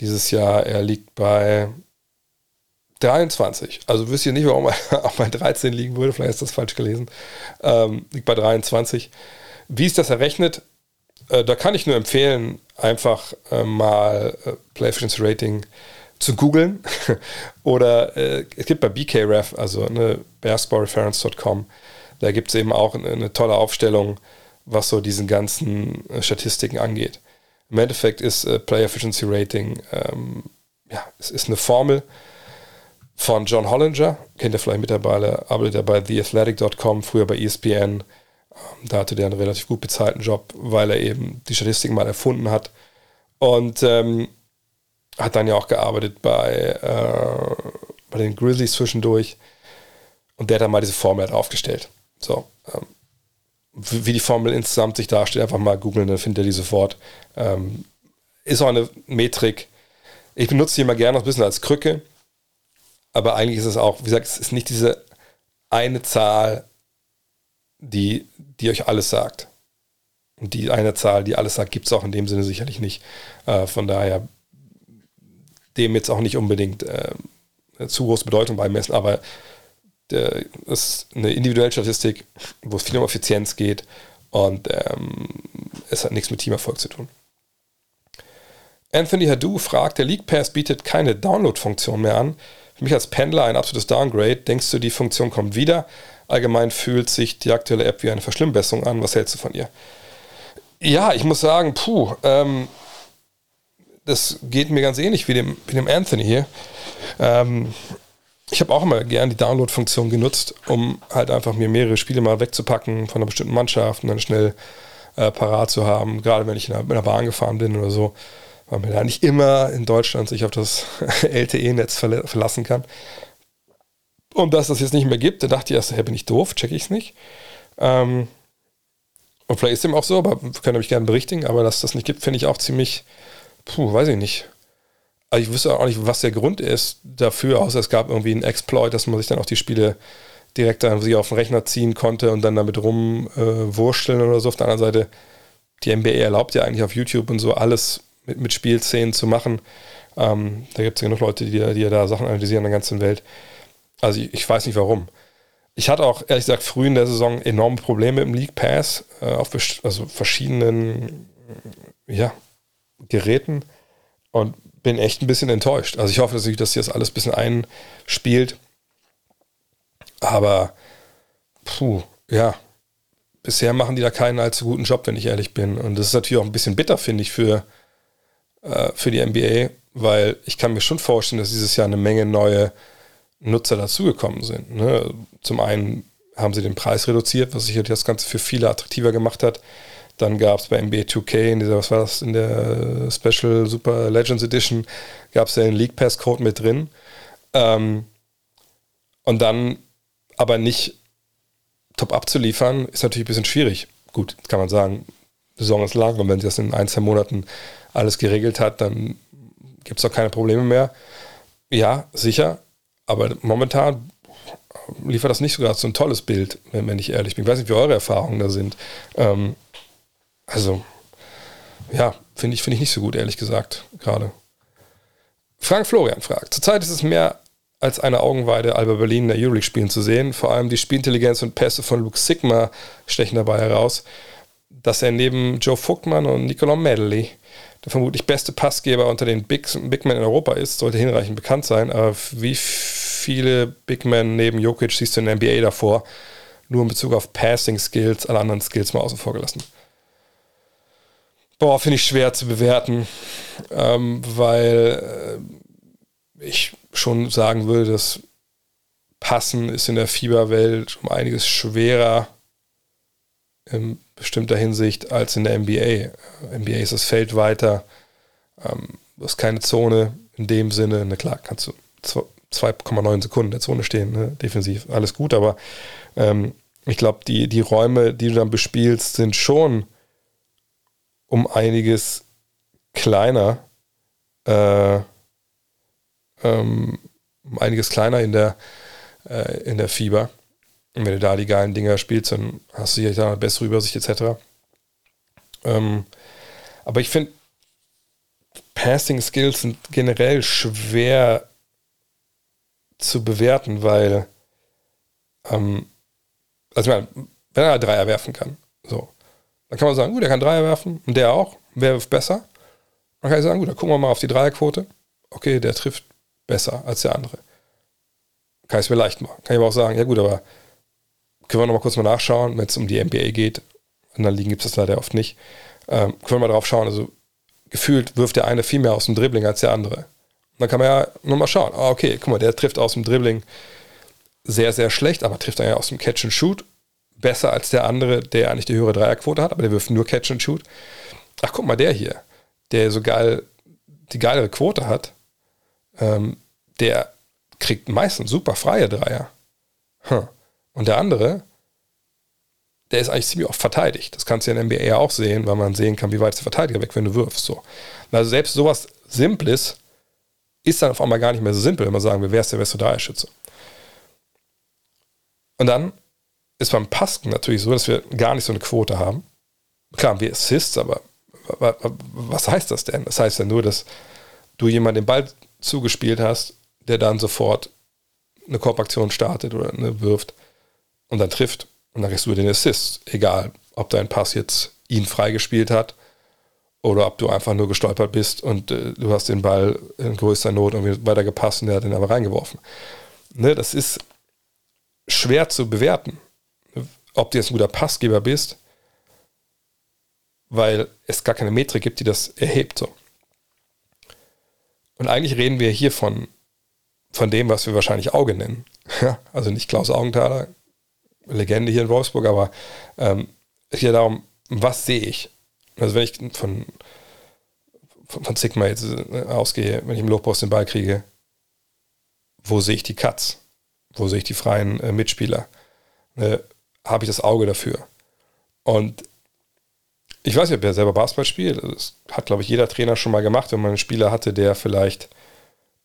Dieses Jahr, er liegt bei 23. Also wisst ihr nicht, warum er auch bei 13 liegen würde, vielleicht ist das falsch gelesen. Ähm, liegt bei 23. Wie ist das errechnet? Äh, da kann ich nur empfehlen, einfach äh, mal äh, Play Efficiency Rating zu googeln. Oder äh, es gibt bei BKRef, also ne, basketballreference.com, da gibt es eben auch eine, eine, tolle Aufstellung, was so diesen ganzen äh, Statistiken angeht. Im Endeffekt ist äh, Play Efficiency Rating, ähm, ja, es ist eine Formel, von John Hollinger, kennt ihr vielleicht mittlerweile, arbeitet er bei theathletic.com, früher bei ESPN. Ähm, da hatte der einen relativ gut bezahlten Job, weil er eben die Statistiken mal erfunden hat. Und ähm, hat dann ja auch gearbeitet bei, äh, bei den Grizzlies zwischendurch. Und der hat dann mal diese Formel halt aufgestellt. So, ähm, wie die Formel insgesamt sich darstellt, einfach mal googeln, dann findet ihr die sofort. Ähm, ist auch eine Metrik. Ich benutze die immer gerne noch ein bisschen als Krücke aber eigentlich ist es auch, wie gesagt, es ist nicht diese eine Zahl, die, die euch alles sagt. Und die eine Zahl, die alles sagt, gibt es auch in dem Sinne sicherlich nicht. Äh, von daher dem jetzt auch nicht unbedingt äh, zu große Bedeutung beimessen, aber es ist eine individuelle Statistik, wo es viel um Effizienz geht und ähm, es hat nichts mit Teamerfolg zu tun. Anthony Hadou fragt, der League Pass bietet keine Download-Funktion mehr an. Für mich als Pendler ein absolutes Downgrade. Denkst du, die Funktion kommt wieder? Allgemein fühlt sich die aktuelle App wie eine Verschlimmbesserung an. Was hältst du von ihr? Ja, ich muss sagen, puh, ähm, das geht mir ganz ähnlich wie dem, wie dem Anthony hier. Ähm, ich habe auch immer gern die Download-Funktion genutzt, um halt einfach mir mehrere Spiele mal wegzupacken von einer bestimmten Mannschaft und dann schnell äh, parat zu haben, gerade wenn ich in einer, Bahn gefahren bin oder so, weil man da nicht immer in Deutschland sich auf das LTE-Netz verla verlassen kann. Und dass das jetzt nicht mehr gibt, da dachte ich erst, hey, bin ich doof, check ich es nicht. Ähm, und vielleicht ist dem auch so, aber können mich gerne berichtigen, aber dass das nicht gibt, finde ich auch ziemlich, puh, weiß ich nicht. Also ich wüsste auch nicht, was der Grund ist dafür, außer es gab irgendwie einen Exploit, dass man sich dann auch die Spiele direkt dann sich auf den Rechner ziehen konnte und dann damit rumwurschteln äh, oder so. Auf der anderen Seite, die NBA erlaubt ja eigentlich auf YouTube und so alles mit, mit Spielszenen zu machen. Ähm, da gibt es ja genug Leute, die, die ja da Sachen analysieren in der ganzen Welt. Also ich, ich, weiß nicht warum. Ich hatte auch, ehrlich gesagt, früh in der Saison enorme Probleme im League Pass äh, auf also verschiedenen ja, Geräten und bin echt ein bisschen enttäuscht. Also ich hoffe, dass sich das alles ein bisschen einspielt. Aber puh, ja, bisher machen die da keinen allzu guten Job, wenn ich ehrlich bin. Und das ist natürlich auch ein bisschen bitter, finde ich, für, äh, für die NBA, weil ich kann mir schon vorstellen, dass dieses Jahr eine Menge neue Nutzer dazugekommen sind. Ne? Zum einen haben sie den Preis reduziert, was sicherlich das Ganze für viele attraktiver gemacht hat. Dann gab es bei NBA 2K in dieser, was war das, in der Special Super Legends Edition, gab es ja den League Pass Code mit drin. Ähm, und dann aber nicht top abzuliefern, ist natürlich ein bisschen schwierig. Gut, kann man sagen, Saison ist lang und wenn sie das in ein, zwei Monaten alles geregelt hat, dann gibt es auch keine Probleme mehr. Ja, sicher, aber momentan liefert das nicht sogar so ein tolles Bild, wenn, wenn ich ehrlich bin. Ich weiß nicht, wie eure Erfahrungen da sind. Ähm, also, ja, finde ich, find ich nicht so gut, ehrlich gesagt, gerade. Frank Florian fragt: Zurzeit ist es mehr als eine Augenweide, Alba Berlin in der Euroleague spielen zu sehen. Vor allem die Spielintelligenz und Pässe von Luke Sigma stechen dabei heraus, dass er neben Joe Vogtmann und Nicolas Medley der vermutlich beste Passgeber unter den Big, Big Men in Europa ist, sollte hinreichend bekannt sein. Aber wie viele Big Men neben Jokic siehst du in der NBA davor? Nur in Bezug auf Passing Skills, alle anderen Skills mal außen vor gelassen. Boah, finde ich schwer zu bewerten, ähm, weil äh, ich schon sagen würde, dass Passen ist in der Fieberwelt um einiges schwerer in bestimmter Hinsicht als in der NBA. NBA ist das Feld weiter, ähm, du hast keine Zone in dem Sinne. Na klar, kannst du 2,9 Sekunden in der Zone stehen, ne? defensiv, alles gut, aber ähm, ich glaube, die, die Räume, die du dann bespielst, sind schon um einiges kleiner, äh, ähm, um einiges kleiner in der, äh, in der Fieber. Und wenn du da die geilen Dinger spielst, dann hast du sicherlich da eine bessere Übersicht etc. Ähm, aber ich finde, Passing Skills sind generell schwer zu bewerten, weil, ähm, also ich meine, wenn er Dreier werfen kann, so, dann kann man sagen, gut, er kann Dreier werfen und der auch, wer wirft besser? Dann kann ich sagen, gut, dann gucken wir mal auf die Dreierquote. Okay, der trifft besser als der andere. Kann ich es mir leicht machen. Kann ich aber auch sagen, ja gut, aber können wir noch mal kurz mal nachschauen, wenn es um die NBA geht. In der Ligen gibt es das leider oft nicht. Ähm, können wir mal drauf schauen. Also gefühlt wirft der eine viel mehr aus dem Dribbling als der andere. Und dann kann man ja nur mal schauen. Ah, okay, guck mal, der trifft aus dem Dribbling sehr, sehr schlecht, aber trifft dann ja aus dem Catch and Shoot besser als der andere, der eigentlich die höhere Dreierquote hat, aber der wirft nur Catch and Shoot. Ach, guck mal, der hier, der so geil die geilere Quote hat, ähm, der kriegt meistens super freie Dreier. Hm. Und der andere, der ist eigentlich ziemlich oft verteidigt. Das kannst du ja in der NBA auch sehen, weil man sehen kann, wie weit ist der Verteidiger weg, wenn du wirfst. So. Also selbst sowas Simples ist dann auf einmal gar nicht mehr so simpel, wenn man sagen will, wer ist der beste Dreierschütze. Und dann ist beim Pasken natürlich so, dass wir gar nicht so eine Quote haben. Klar, wir Assists, aber was heißt das denn? Das heißt ja nur, dass du jemand den Ball zugespielt hast, der dann sofort eine Korbaktion startet oder eine wirft und dann trifft. Und dann kriegst du den Assist. Egal, ob dein Pass jetzt ihn freigespielt hat oder ob du einfach nur gestolpert bist und äh, du hast den Ball in größter Not irgendwie weiter gepasst und der hat den aber reingeworfen. Ne, das ist schwer zu bewerten, ob du jetzt ein guter Passgeber bist, weil es gar keine Metrik gibt, die das erhebt. So. Und eigentlich reden wir hier von von dem, was wir wahrscheinlich Auge nennen. also nicht Klaus Augenthaler, Legende hier in Wolfsburg, aber ähm, es geht darum, was sehe ich? Also wenn ich von, von, von Sigma jetzt äh, ausgehe, wenn ich im Lobpost den Ball kriege, wo sehe ich die Cuts? Wo sehe ich die freien äh, Mitspieler? Äh, Habe ich das Auge dafür? Und ich weiß nicht, ob er selber Basketball spielt. Das hat, glaube ich, jeder Trainer schon mal gemacht, wenn man einen Spieler hatte, der vielleicht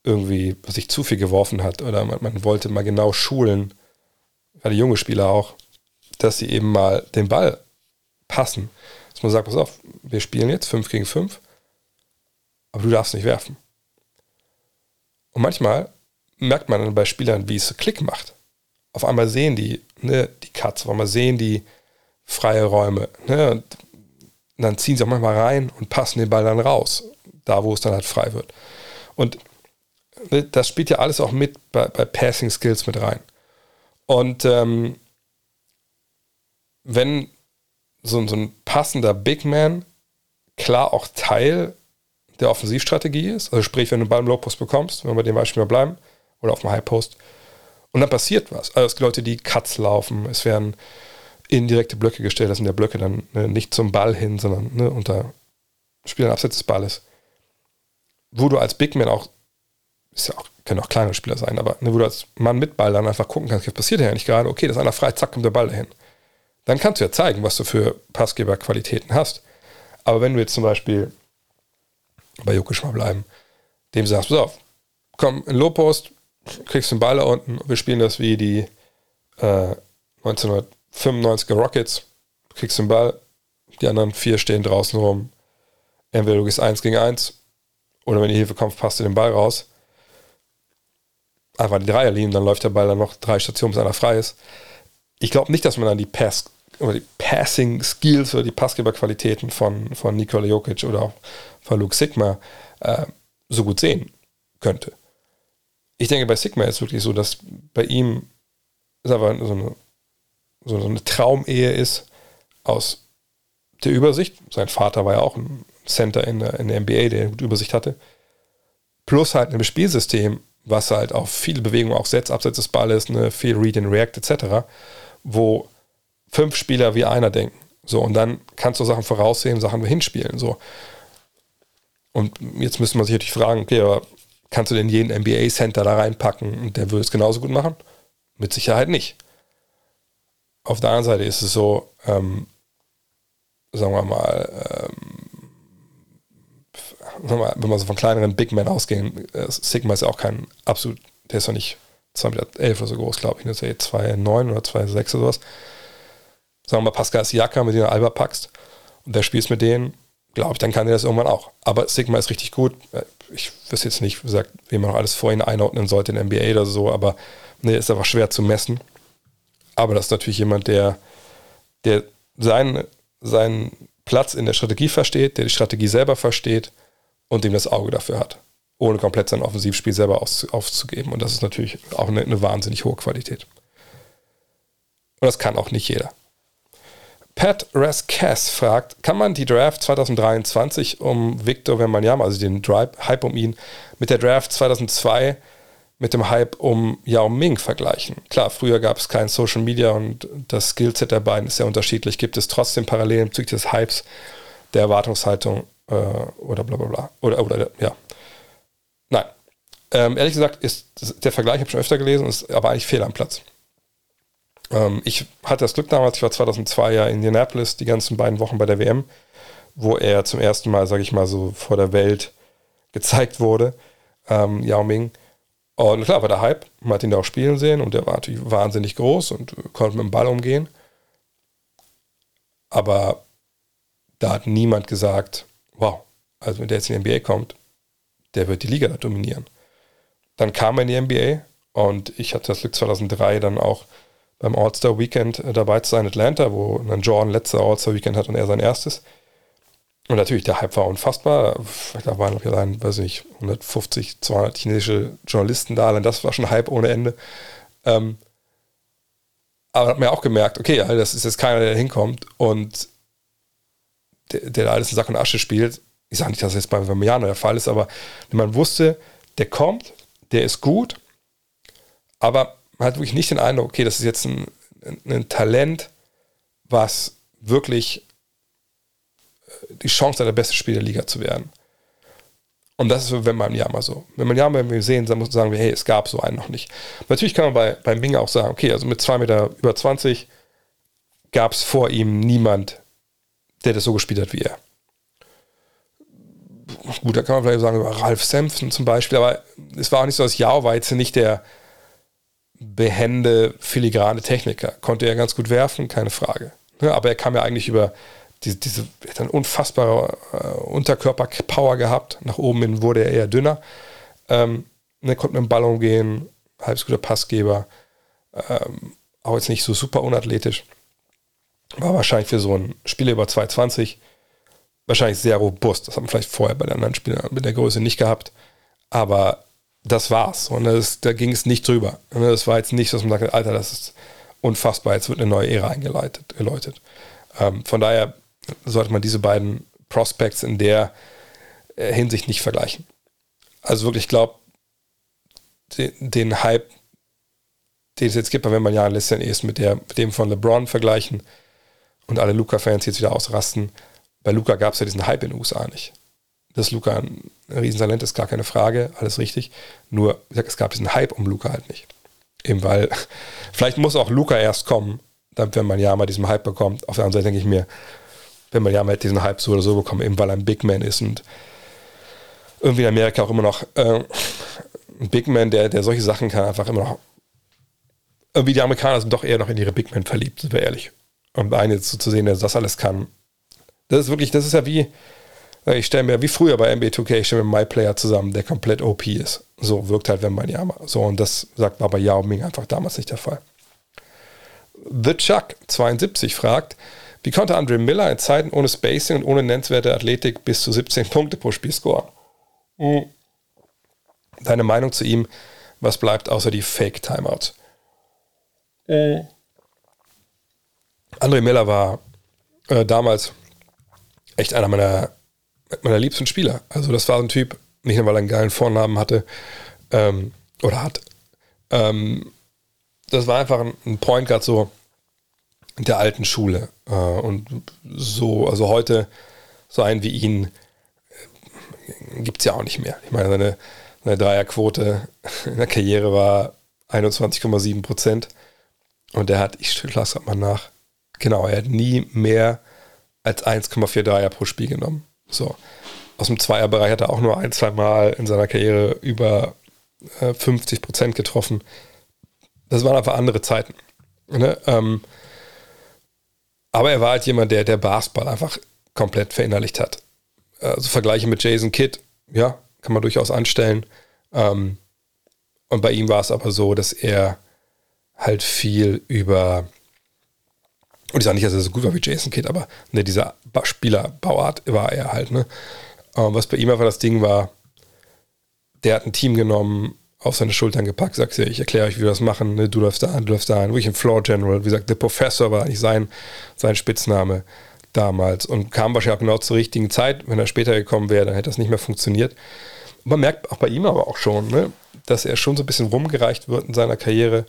irgendwie sich zu viel geworfen hat oder man, man wollte mal genau schulen, gerade junge Spieler auch, dass sie eben mal den Ball passen. Dass man sagt, pass auf, wir spielen jetzt 5 gegen 5, aber du darfst nicht werfen. Und manchmal merkt man dann bei Spielern, wie es Klick macht. Auf einmal sehen die ne, die Cuts, auf einmal sehen die freie Räume. Ne, und dann ziehen sie auch manchmal rein und passen den Ball dann raus, da wo es dann halt frei wird. Und ne, das spielt ja alles auch mit bei, bei Passing Skills mit rein. Und ähm, wenn so, so ein passender Big Man klar auch Teil der Offensivstrategie ist, also sprich, wenn du einen Ball im Lowpost bekommst, wenn wir bei dem Beispiel mal bleiben, oder auf dem High Post, und dann passiert was. Also es gibt Leute, die Cuts laufen, es werden indirekte Blöcke gestellt, das sind der Blöcke dann ne, nicht zum Ball hin, sondern ne, unter Spielern abseits des Balles. Wo du als Big Man auch, ist ja auch, können auch kleine Spieler sein, aber ne, wo du als Mann mit Ball dann einfach gucken kannst, was passiert hier eigentlich gerade, okay, das ist einer frei, zack, kommt der Ball dahin. Dann kannst du ja zeigen, was du für Passgeberqualitäten hast. Aber wenn du jetzt zum Beispiel bei Jokic mal bleiben, dem sagst, pass auf, komm in Low Post, kriegst den Ball da unten, wir spielen das wie die äh, 1995er Rockets, kriegst den Ball, die anderen vier stehen draußen rum. Entweder du gehst 1 gegen 1 oder wenn die Hilfe kommt, passt du den Ball raus. Einfach die Dreierlinie, dann läuft der Ball dann noch drei Stationen, bis einer frei ist. Ich glaube nicht, dass man dann die Pass oder die Passing Skills oder die Passgeberqualitäten von, von Nikola Jokic oder auch von Luke Sigma äh, so gut sehen könnte ich denke, bei Sigma ist es wirklich so, dass bei ihm es aber so eine, so eine Traumehe ist aus der Übersicht. Sein Vater war ja auch ein Center in der, in der NBA, der gute Übersicht hatte. Plus halt ein Spielsystem, was halt auf viele Bewegungen auch setzt, abseits des Balles, eine viel Read and React etc., wo fünf Spieler wie einer denken. So, und dann kannst du Sachen voraussehen, Sachen hinspielen. So. Und jetzt müsste man sich natürlich fragen, okay, aber kannst du denn jeden NBA-Center da reinpacken und der würde es genauso gut machen? Mit Sicherheit nicht. Auf der anderen Seite ist es so, ähm, sagen wir mal, ähm, wenn wir so von kleineren Big Men ausgehen, äh, Sigma ist ja auch kein absolut, der ist ja nicht 2,11 Meter oder so groß, glaube ich, ist ja 2,9 oder 2,6 oder sowas. Sagen wir mal, Pascal Siaka, mit dem du Alba packst und der spielst mit denen, glaube ich, dann kann er das irgendwann auch. Aber Sigma ist richtig gut. Ich wüsste jetzt nicht, wie gesagt, wie man alles vorhin einordnen sollte in NBA oder so, aber ne, ist einfach schwer zu messen. Aber das ist natürlich jemand, der, der seinen, seinen Platz in der Strategie versteht, der die Strategie selber versteht und dem das Auge dafür hat, ohne komplett sein Offensivspiel selber aus, aufzugeben. Und das ist natürlich auch eine, eine wahnsinnig hohe Qualität. Und das kann auch nicht jeder. Pat Rascass fragt, kann man die Draft 2023 um Victor Wembanyama, also den Hype um ihn, mit der Draft 2002 mit dem Hype um Yao Ming vergleichen? Klar, früher gab es kein Social Media und das Skillset der beiden ist sehr unterschiedlich. Gibt es trotzdem Parallelen bezüglich des Hypes, der Erwartungshaltung äh, oder bla bla bla? Oder, oder ja. Nein. Ähm, ehrlich gesagt ist der Vergleich, habe ich schon öfter gelesen, ist aber eigentlich fehl am Platz. Ähm, ich hatte das Glück damals, ich war 2002 ja in Indianapolis, die ganzen beiden Wochen bei der WM, wo er zum ersten Mal, sage ich mal, so vor der Welt gezeigt wurde, ähm, Yao Ming. Und klar, war der Hype, man hat ihn da auch spielen sehen und der war natürlich wahnsinnig groß und konnte mit dem Ball umgehen. Aber da hat niemand gesagt, wow, also wenn der jetzt in die NBA kommt, der wird die Liga da dominieren. Dann kam er in die NBA und ich hatte das Glück 2003 dann auch beim All-Star Weekend äh, dabei zu sein in Atlanta, wo dann Jordan letzte All-Star Weekend hat und er sein erstes. Und natürlich, der Hype war unfassbar. Da waren, ich, allein, weiß ich 150, 200 chinesische Journalisten da. Allein das war schon Hype ohne Ende. Ähm, aber hat mir auch gemerkt, okay, das ist jetzt keiner, der da hinkommt und der, da alles in Sack und Asche spielt. Ich sage nicht, dass das jetzt bei Vermeano der Fall ist, aber man wusste, der kommt, der ist gut aber man hat wirklich nicht den Eindruck, okay, das ist jetzt ein, ein Talent, was wirklich äh, die Chance hat, der beste Spieler der Liga zu werden. Und das ist, wenn man ja mal so. Wenn man ja mal sehen, dann muss man sagen hey, es gab so einen noch nicht. Natürlich kann man bei, beim Binger auch sagen, okay, also mit 2 Meter über 20 gab es vor ihm niemand, der das so gespielt hat wie er. Gut, da kann man vielleicht sagen über Ralf Sampson zum Beispiel, aber es war auch nicht so, dass Jao war jetzt nicht der behende, filigrane Techniker. Konnte er ganz gut werfen, keine Frage. Aber er kam ja eigentlich über diese, diese dann unfassbare äh, Unterkörperpower gehabt. Nach oben hin wurde er eher dünner. Ähm, er konnte mit dem Ball umgehen, halbs guter Passgeber. Ähm, auch jetzt nicht so super unathletisch. War wahrscheinlich für so einen Spieler über 220 wahrscheinlich sehr robust. Das hat man vielleicht vorher bei den anderen Spielern mit der Größe nicht gehabt. Aber das war's. Und das, da ging es nicht drüber. Und das war jetzt nicht, dass man sagt, Alter, das ist unfassbar, jetzt wird eine neue Ära eingeleitet, geläutet. Ähm, von daher sollte man diese beiden Prospects in der äh, Hinsicht nicht vergleichen. Also wirklich, ich glaube, den, den, Hype, den es jetzt gibt, wenn man ja lässt den erst mit, der, mit dem von LeBron vergleichen und alle Luca-Fans jetzt wieder ausrasten. Bei Luca gab es ja diesen Hype in den USA nicht. Dass Luca ein Riesentalent ist, gar keine Frage, alles richtig. Nur, es gab diesen Hype um Luca halt nicht. Eben weil, vielleicht muss auch Luca erst kommen, damit, wenn man ja mal diesen Hype bekommt. Auf der anderen Seite denke ich mir, wenn man ja mal diesen Hype so oder so bekommt, eben weil er ein Big Man ist und irgendwie in Amerika auch immer noch äh, ein Big Man, der, der solche Sachen kann, einfach immer noch. Irgendwie die Amerikaner sind doch eher noch in ihre Big Men verliebt, sind wir ehrlich. Und einen jetzt so zu sehen, der das alles kann, das ist wirklich, das ist ja wie, ich stelle mir, wie früher bei NBA 2K, ich stelle mir MyPlayer zusammen, der komplett OP ist. So wirkt halt, wenn man ja mal. So, und das sagt war bei Yao Ming einfach damals nicht der Fall. The Chuck 72 fragt, wie konnte Andre Miller in Zeiten ohne Spacing und ohne nennenswerte Athletik bis zu 17 Punkte pro Spiel scoren? Mhm. Deine Meinung zu ihm, was bleibt außer die Fake-Timeouts? Mhm. Andre Miller war äh, damals echt einer meiner, meiner liebsten Spieler. Also das war ein Typ, nicht nur weil er einen geilen Vornamen hatte ähm, oder hat. Ähm, das war einfach ein Point Guard so der alten Schule. Äh, und so, also heute so einen wie ihn äh, gibt es ja auch nicht mehr. Ich meine, seine, seine Dreierquote in der Karriere war 21,7 Prozent. Und er hat, ich lasse mal nach, genau, er hat nie mehr als 1,4 Dreier pro Spiel genommen. So. Aus dem Zweierbereich hat er auch nur ein, zwei Mal in seiner Karriere über äh, 50 Prozent getroffen. Das waren einfach andere Zeiten. Ne? Ähm, aber er war halt jemand, der der Basketball einfach komplett verinnerlicht hat. Also Vergleiche mit Jason Kidd, ja, kann man durchaus anstellen. Ähm, und bei ihm war es aber so, dass er halt viel über, und ich sage nicht, dass er so gut war wie Jason Kidd, aber ne, dieser Spielerbauart war er halt. Ne? Ähm, was bei ihm einfach das Ding war, der hat ein Team genommen, auf seine Schultern gepackt, sagt, ja, ich erkläre euch, wie wir das machen, ne? du läufst da an, du läufst da an, wirklich ein Floor General, wie gesagt, der Professor war eigentlich sein, sein Spitzname damals und kam wahrscheinlich auch genau zur richtigen Zeit, wenn er später gekommen wäre, dann hätte das nicht mehr funktioniert. Man merkt auch bei ihm aber auch schon, ne, dass er schon so ein bisschen rumgereicht wird in seiner Karriere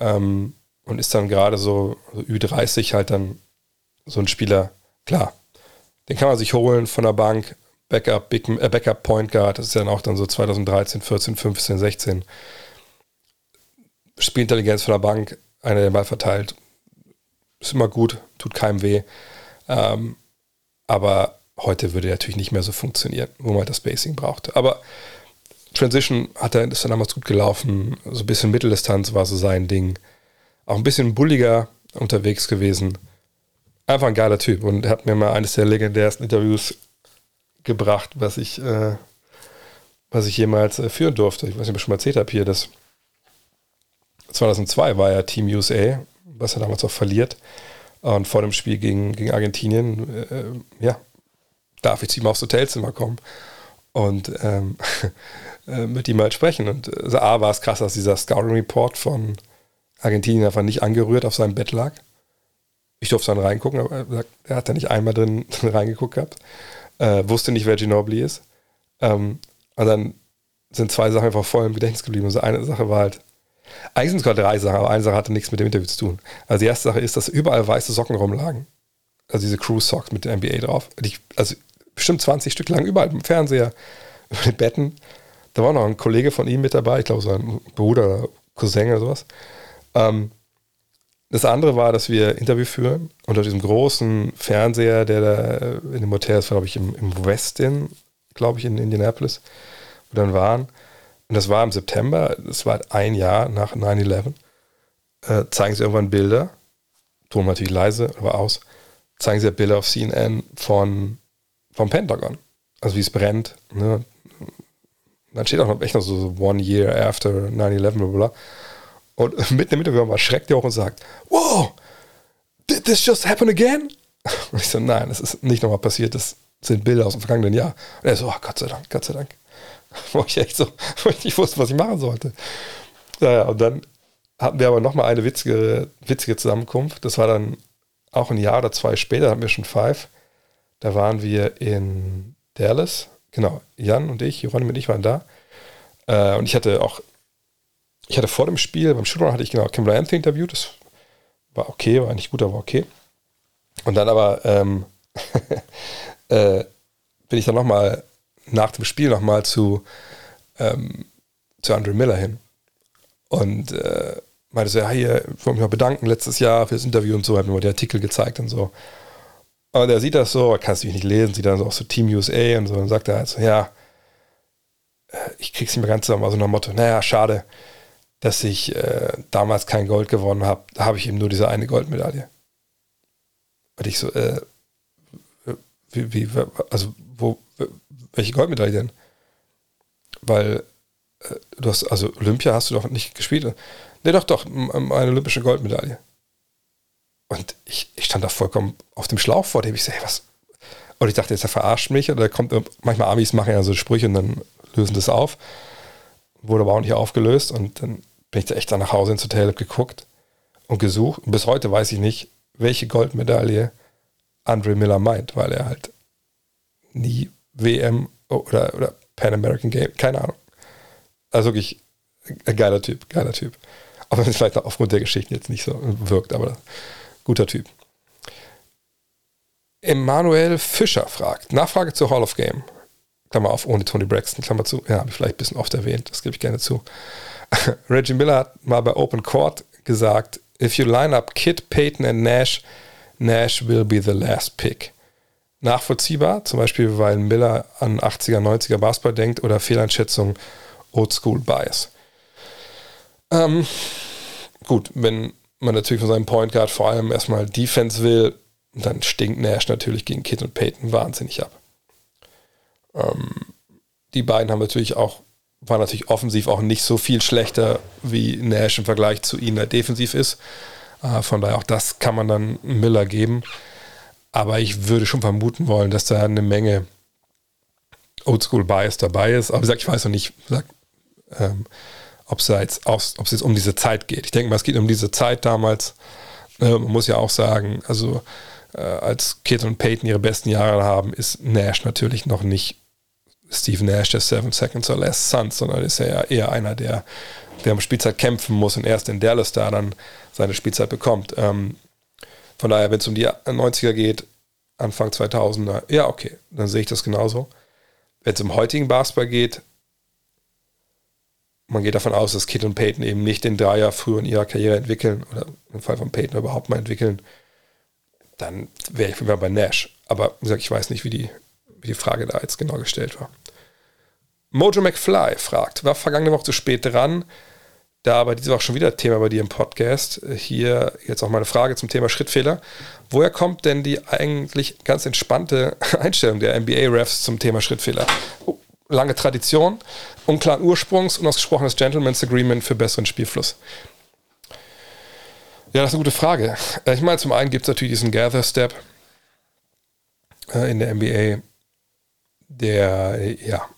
ähm, und ist dann gerade so, so Ü30 halt dann so ein Spieler, klar, den kann man sich holen von der Bank, Backup, Big, äh, Backup Point Guard, das ist dann auch dann so 2013, 14, 15, 16. Spielintelligenz von der Bank, einer, der Ball verteilt. Ist immer gut, tut keinem weh. Ähm, aber heute würde er natürlich nicht mehr so funktionieren, wo man das Spacing braucht. Aber Transition hat er, ist dann damals gut gelaufen. So ein bisschen Mitteldistanz war so sein Ding. Auch ein bisschen bulliger unterwegs gewesen. Einfach ein geiler Typ und hat mir mal eines der legendärsten Interviews gebracht, was ich, äh, was ich jemals äh, führen durfte. Ich weiß nicht, ob ich schon mal erzählt habe hier, dass 2002 war ja Team USA, was er damals auch verliert. Und vor dem Spiel gegen, gegen Argentinien, äh, ja, darf ich zu ihm aufs Hotelzimmer kommen und ähm, äh, mit ihm mal sprechen. Und also A war es krass, dass dieser Scouting Report von Argentinien einfach nicht angerührt auf seinem Bett lag. Ich durfte dann reingucken, aber er hat da nicht einmal drin, reingeguckt gehabt äh, wusste nicht, wer Ginobili ist. Ähm, und dann sind zwei Sachen einfach voll im Gedächtnis geblieben. Also eine Sache war halt, Eigentlich sind es sogar drei Sachen, aber eine Sache hatte nichts mit dem Interview zu tun. Also die erste Sache ist, dass überall weiße Socken rumlagen. Also diese Cruise Socks mit der NBA drauf. Ich, also bestimmt 20 Stück lang, überall im Fernseher, über den Betten. Da war noch ein Kollege von ihm mit dabei, ich glaube so ein Bruder oder Cousin oder sowas. Ähm, das andere war, dass wir Interview führen unter diesem großen Fernseher, der da in dem Hotel, war glaube ich im, im Westin, glaube ich, in Indianapolis, wo wir dann waren. Und das war im September, das war ein Jahr nach 9-11. Äh, zeigen sie irgendwann Bilder, Ton natürlich leise, aber aus, zeigen sie Bilder auf CNN von, vom Pentagon. Also wie es brennt. Ne? Dann steht auch noch echt noch so One Year After 9-11, bla bla. Und mitten im Interview schreckt er auch und sagt, wow, did this just happen again? Und ich so, nein, das ist nicht nochmal passiert, das sind Bilder aus dem vergangenen Jahr. Und er so, oh, Gott sei Dank, Gott sei Dank. Wo ich echt so, wo ich nicht wusste, was ich machen sollte. Naja, und dann hatten wir aber nochmal eine witzige, witzige Zusammenkunft. Das war dann auch ein Jahr oder zwei später, hatten wir schon Five. Da waren wir in Dallas. Genau, Jan und ich, Johann und ich waren da. Äh, und ich hatte auch, ich hatte vor dem Spiel, beim Shooter hatte ich genau Kim Anthony interviewt. Das war okay, war nicht gut, aber okay. Und dann aber ähm, äh, bin ich dann nochmal nach dem Spiel nochmal zu, ähm, zu Andrew Miller hin. Und äh, meinte so, ja, hier, ich wollte mich mal bedanken letztes Jahr für das Interview und so, hat mir mal die Artikel gezeigt und so. Und er sieht das so, kann es nicht lesen, sieht dann so auch so Team USA und so, und sagt er halt so, ja, äh, ich krieg's nicht mehr ganz zusammen, also nach dem Motto, naja, schade, dass ich äh, damals kein Gold gewonnen habe, habe ich eben nur diese eine Goldmedaille. Und ich so, äh, wie, wie, also wo, welche Goldmedaille denn? Weil äh, du hast, also Olympia hast du doch nicht gespielt. Nee, doch, doch, eine olympische Goldmedaille. Und ich, ich stand da vollkommen auf dem Schlauch vor dem. Ich so, hey, was? Und ich dachte, jetzt er verarscht mich. Oder kommt, manchmal Amis machen ja so Sprüche und dann lösen das auf. Wurde aber auch nicht aufgelöst. Und dann bin ich da echt dann nach Hause ins Hotel, hab geguckt und gesucht. Und bis heute weiß ich nicht, welche Goldmedaille Andre Miller meint, weil er halt nie WM oder, oder Pan American Game, keine Ahnung. Also wirklich ein geiler Typ, geiler Typ. Auch wenn es vielleicht aufgrund der Geschichten jetzt nicht so wirkt, aber guter Typ. Emanuel Fischer fragt, Nachfrage zur Hall of Game. Klammer auf, ohne Tony Braxton, Klammer zu. Ja, habe ich vielleicht ein bisschen oft erwähnt, das gebe ich gerne zu. Reggie Miller hat mal bei Open Court gesagt, if you line up Kid, Peyton and Nash, Nash will be the last pick. Nachvollziehbar, zum Beispiel, weil Miller an 80er, 90er Basketball denkt oder Fehleinschätzung Oldschool Bias. Ähm, gut, wenn man natürlich von seinem Point Guard vor allem erstmal Defense will, dann stinkt Nash natürlich gegen Kid und Peyton wahnsinnig ab. Ähm, die beiden haben natürlich auch, waren natürlich offensiv auch nicht so viel schlechter, wie Nash im Vergleich zu ihnen defensiv ist. Äh, von daher auch das kann man dann Miller geben. Aber ich würde schon vermuten wollen, dass da eine Menge Oldschool Bias dabei ist. Aber wie gesagt, ich weiß noch nicht, ähm, ob es jetzt, jetzt um diese Zeit geht. Ich denke mal, es geht um diese Zeit damals. Äh, man muss ja auch sagen, also äh, als Kid und Peyton ihre besten Jahre haben, ist Nash natürlich noch nicht Steve Nash der Seven Seconds or Less Sons, sondern ist ja eher einer, der, der um Spielzeit kämpfen muss und erst in Dallas da dann seine Spielzeit bekommt. Ähm, von daher, wenn es um die 90er geht, Anfang 2000er, ja, okay, dann sehe ich das genauso. Wenn es um heutigen Basketball geht, man geht davon aus, dass Kid und Peyton eben nicht den Dreier früher in ihrer Karriere entwickeln oder im Fall von Peyton überhaupt mal entwickeln, dann wäre ich wieder bei Nash. Aber wie gesagt, ich weiß nicht, wie die, wie die Frage da jetzt genau gestellt war. Mojo McFly fragt, war vergangene Woche zu spät dran, da aber diese Woche schon wieder Thema bei dir im Podcast. Hier jetzt auch mal eine Frage zum Thema Schrittfehler. Woher kommt denn die eigentlich ganz entspannte Einstellung der NBA-Refs zum Thema Schrittfehler? Oh, lange Tradition, unklaren Ursprungs, unausgesprochenes Gentleman's Agreement für besseren Spielfluss. Ja, das ist eine gute Frage. Äh, ich meine, zum einen gibt es natürlich diesen Gather Step äh, in der NBA, der ja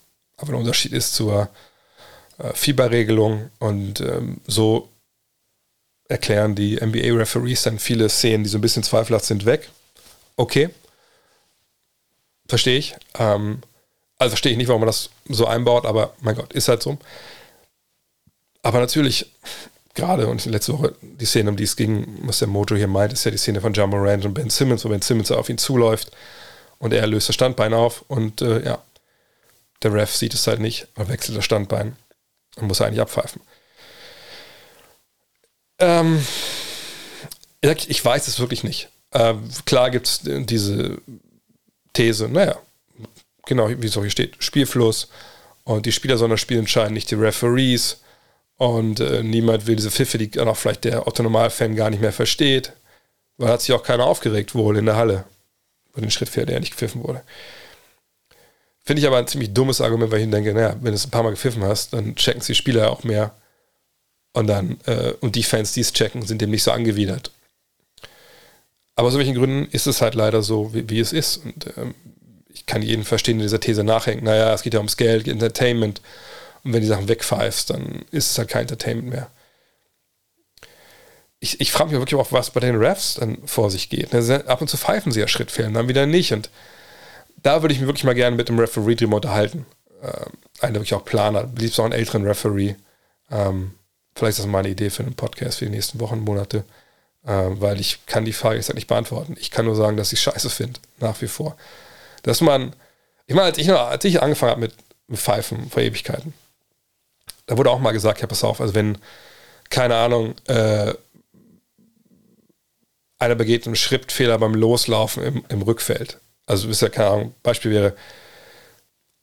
aber ein Unterschied ist zur äh, Fieberregelung und ähm, so erklären die NBA-Referees dann viele Szenen, die so ein bisschen zweifelhaft sind, weg. Okay. Verstehe ich. Ähm, also verstehe ich nicht, warum man das so einbaut, aber mein Gott, ist halt so. Aber natürlich gerade und letzte Woche die Szene, um die es ging, was der Mojo hier meint, ist ja die Szene von John Morant und Ben Simmons, wo Ben Simmons auf ihn zuläuft und er löst das Standbein auf und äh, ja, der Ref sieht es halt nicht, er wechselt das Standbein und muss eigentlich abpfeifen. Ähm, ich weiß es wirklich nicht. Ähm, klar gibt es diese These, naja, genau, wie es auch hier steht, Spielfluss und die Spieler sollen das Spiel entscheiden, nicht die Referees und äh, niemand will diese Pfiffe, die dann auch vielleicht der Otto-Normal-Fan gar nicht mehr versteht, weil hat sich auch keiner aufgeregt wohl in der Halle über den Schrittfehler, der nicht gepfiffen wurde. Finde ich aber ein ziemlich dummes Argument, weil ich denke, naja, wenn du es ein paar Mal gepfiffen hast, dann checken es die Spieler auch mehr und dann, äh, und die Fans, die es checken, sind dem nicht so angewidert. Aber aus welchen Gründen ist es halt leider so, wie, wie es ist. Und ähm, ich kann jeden verstehen, der dieser These nachhängt. Naja, es geht ja ums Geld, Entertainment. Und wenn die Sachen wegpfeifst, dann ist es halt kein Entertainment mehr. Ich, ich frage mich wirklich auch, was bei den Refs dann vor sich geht. Also ab und zu pfeifen sie ja Schrittfehlen, dann wieder nicht. Und da würde ich mich wirklich mal gerne mit dem Referee drüber unterhalten. Ähm, einer, der wirklich auch Planer, liebst auch einen älteren Referee. Ähm, vielleicht ist das mal eine Idee für einen Podcast für die nächsten Wochen, Monate. Ähm, weil ich kann die Frage jetzt nicht beantworten. Ich kann nur sagen, dass ich scheiße finde, nach wie vor. Dass man, ich meine, als ich, als ich angefangen habe mit, mit Pfeifen vor Ewigkeiten, da wurde auch mal gesagt, ja, pass auf, also wenn, keine Ahnung, äh, einer begeht einen Schrittfehler beim Loslaufen im, im Rückfeld. Also ist ja keine Ahnung, Beispiel wäre,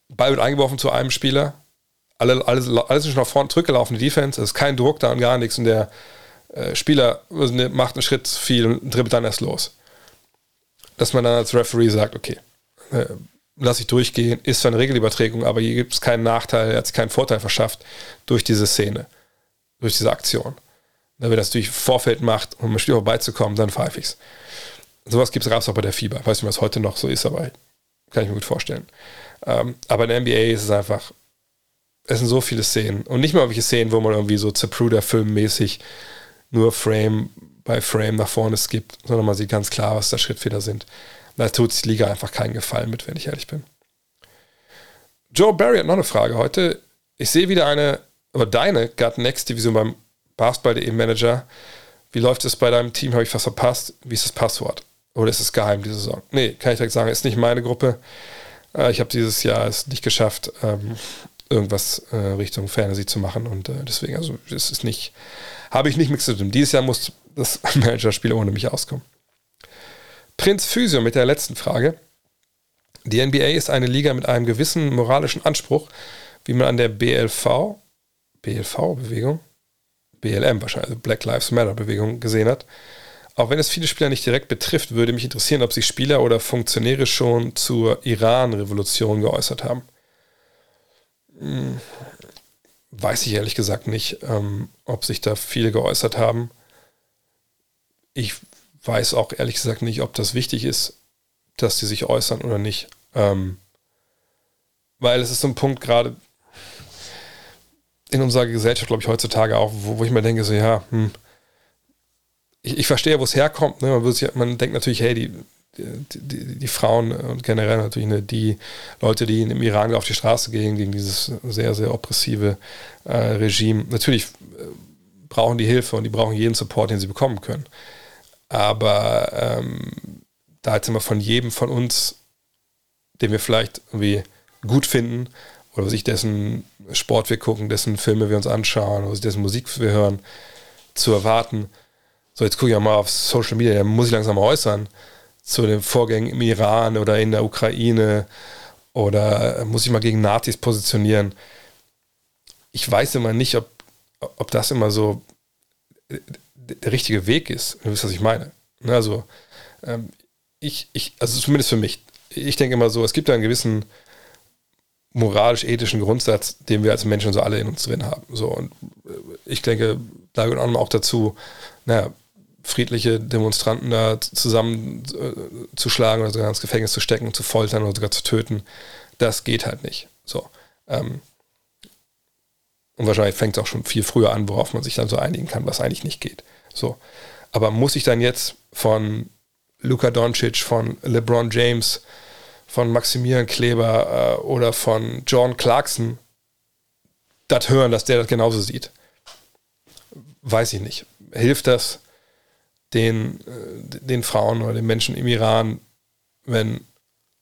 Ball wird eingeworfen zu einem Spieler, alle, alles, alles ist schon nach vorne zurückgelaufen, die Defense, es ist kein Druck da und gar nichts und der äh, Spieler macht einen Schritt zu viel und dribbelt dann erst los. Dass man dann als Referee sagt, okay, äh, lasse ich durchgehen, ist zwar eine Regelüberträgung, aber hier gibt es keinen Nachteil, er hat sich keinen Vorteil verschafft durch diese Szene, durch diese Aktion. Wenn er das durch Vorfeld macht, um im Spiel vorbeizukommen, dann pfeife ich's. Sowas gibt es auch bei der Fieber. Ich weiß nicht, was heute noch so ist, aber kann ich mir gut vorstellen. Ähm, aber in der NBA ist es einfach, es sind so viele Szenen. Und nicht mal irgendwelche Szenen, wo man irgendwie so Zapruder-Filmmäßig nur Frame bei Frame nach vorne skippt, sondern man sieht ganz klar, was da Schrittfehler sind. Da tut sich die Liga einfach keinen Gefallen mit, wenn ich ehrlich bin. Joe Barry hat noch eine Frage heute. Ich sehe wieder eine, oder deine Gut Next Division beim Basketball.de Manager. Wie läuft es bei deinem Team? Habe ich was verpasst? Wie ist das Passwort? Oder ist es geheim diese Saison? Nee, kann ich direkt sagen, ist nicht meine Gruppe. Äh, ich habe dieses Jahr es nicht geschafft, ähm, irgendwas äh, Richtung Fantasy zu machen und äh, deswegen, also es ist nicht, habe ich nicht mit zu tun. Dieses Jahr muss das Manager-Spiel ohne mich auskommen. Prinz Physio mit der letzten Frage. Die NBA ist eine Liga mit einem gewissen moralischen Anspruch, wie man an der BLV, BLV-Bewegung, BLM wahrscheinlich, also Black Lives Matter-Bewegung gesehen hat. Auch wenn es viele Spieler nicht direkt betrifft, würde mich interessieren, ob sich Spieler oder Funktionäre schon zur Iran-Revolution geäußert haben. Hm, weiß ich ehrlich gesagt nicht, ähm, ob sich da viele geäußert haben. Ich weiß auch ehrlich gesagt nicht, ob das wichtig ist, dass die sich äußern oder nicht. Ähm, weil es ist so ein Punkt gerade in unserer Gesellschaft, glaube ich, heutzutage auch, wo, wo ich mir denke, so ja, hm, ich, ich verstehe, wo es herkommt. Ne? Man, sich, man denkt natürlich, hey, die, die, die, die, Frauen und generell natürlich ne, die Leute, die im Iran auf die Straße gehen, gegen dieses sehr, sehr oppressive äh, Regime, natürlich äh, brauchen die Hilfe und die brauchen jeden Support, den sie bekommen können. Aber ähm, da jetzt immer von jedem von uns, den wir vielleicht irgendwie gut finden, oder sich dessen Sport wir gucken, dessen Filme wir uns anschauen, oder dessen Musik wir hören, zu erwarten. So, jetzt gucke ich mal auf Social Media, da muss ich langsam äußern zu den Vorgängen im Iran oder in der Ukraine oder muss ich mal gegen Nazis positionieren. Ich weiß immer nicht, ob, ob das immer so der richtige Weg ist. Du wisst, was ich meine. Ne, also, ähm, ich, ich, also zumindest für mich. Ich denke immer so, es gibt ja einen gewissen moralisch-ethischen Grundsatz, den wir als Menschen so alle in uns drin haben. So, und äh, ich denke, da gehört auch dazu, naja, friedliche Demonstranten da zusammen äh, oder sogar ins Gefängnis zu stecken, zu foltern oder sogar zu töten. Das geht halt nicht. So. Ähm, und wahrscheinlich fängt es auch schon viel früher an, worauf man sich dann so einigen kann, was eigentlich nicht geht. So. Aber muss ich dann jetzt von Luka Doncic, von LeBron James, von Maximilian Kleber äh, oder von John Clarkson das hören, dass der das genauso sieht? weiß ich nicht. Hilft das den, äh, den Frauen oder den Menschen im Iran, wenn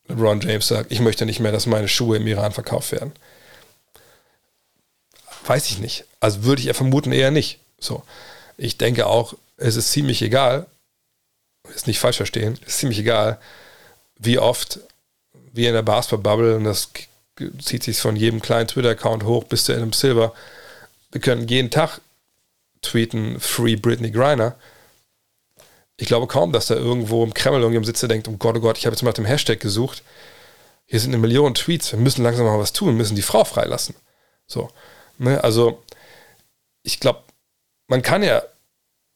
LeBron James sagt, ich möchte nicht mehr, dass meine Schuhe im Iran verkauft werden? Weiß ich nicht. Also würde ich ja vermuten eher nicht. So. Ich denke auch, es ist ziemlich egal, ist nicht falsch verstehen, ist ziemlich egal, wie oft wir in der Basketball-Bubble, und das zieht sich von jedem kleinen Twitter-Account hoch bis zu Adam Silver, wir können jeden Tag tweeten, Free Britney Griner. Ich glaube kaum, dass da irgendwo im Kreml irgendjemand sitzt, der denkt, oh Gott, oh Gott, ich habe jetzt mal nach dem Hashtag gesucht. Hier sind eine Million Tweets, wir müssen langsam mal was tun, wir müssen die Frau freilassen. So. Ne? Also, ich glaube, man kann ja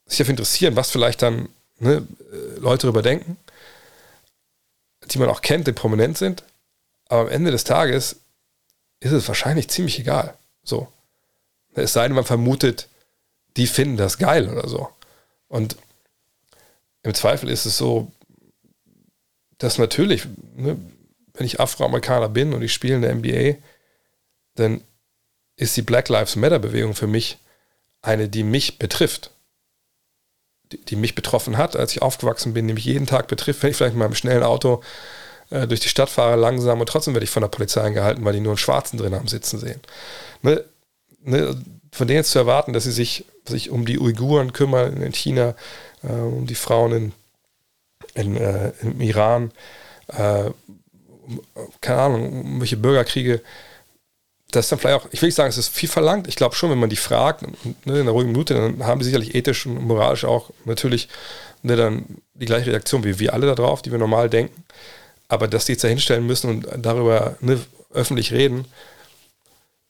sich dafür interessieren, was vielleicht dann ne, äh, Leute darüber denken, die man auch kennt, die prominent sind. Aber am Ende des Tages ist es wahrscheinlich ziemlich egal. So. Es sei denn, man vermutet, die finden das geil oder so. Und im Zweifel ist es so, dass natürlich, ne, wenn ich Afroamerikaner bin und ich spiele in der NBA, dann ist die Black Lives Matter Bewegung für mich eine, die mich betrifft die, mich betroffen hat, als ich aufgewachsen bin, mich jeden Tag betrifft, wenn ich vielleicht mit meinem schnellen Auto äh, durch die Stadt fahre, langsam und trotzdem werde ich von der Polizei angehalten, weil die nur einen Schwarzen drin haben sitzen sehen. Ne, ne, von denen jetzt zu erwarten, dass sie sich, sich um die Uiguren kümmern in China, äh, um die Frauen in, in äh, im Iran, äh, keine Ahnung, um welche Bürgerkriege, das ist dann vielleicht auch, ich will nicht sagen, es ist viel verlangt. Ich glaube schon, wenn man die fragt, ne, in einer ruhigen Minute, dann haben die sicherlich ethisch und moralisch auch natürlich ne, dann die gleiche Reaktion wie wir alle da drauf, die wir normal denken. Aber dass die jetzt da hinstellen müssen und darüber ne, öffentlich reden,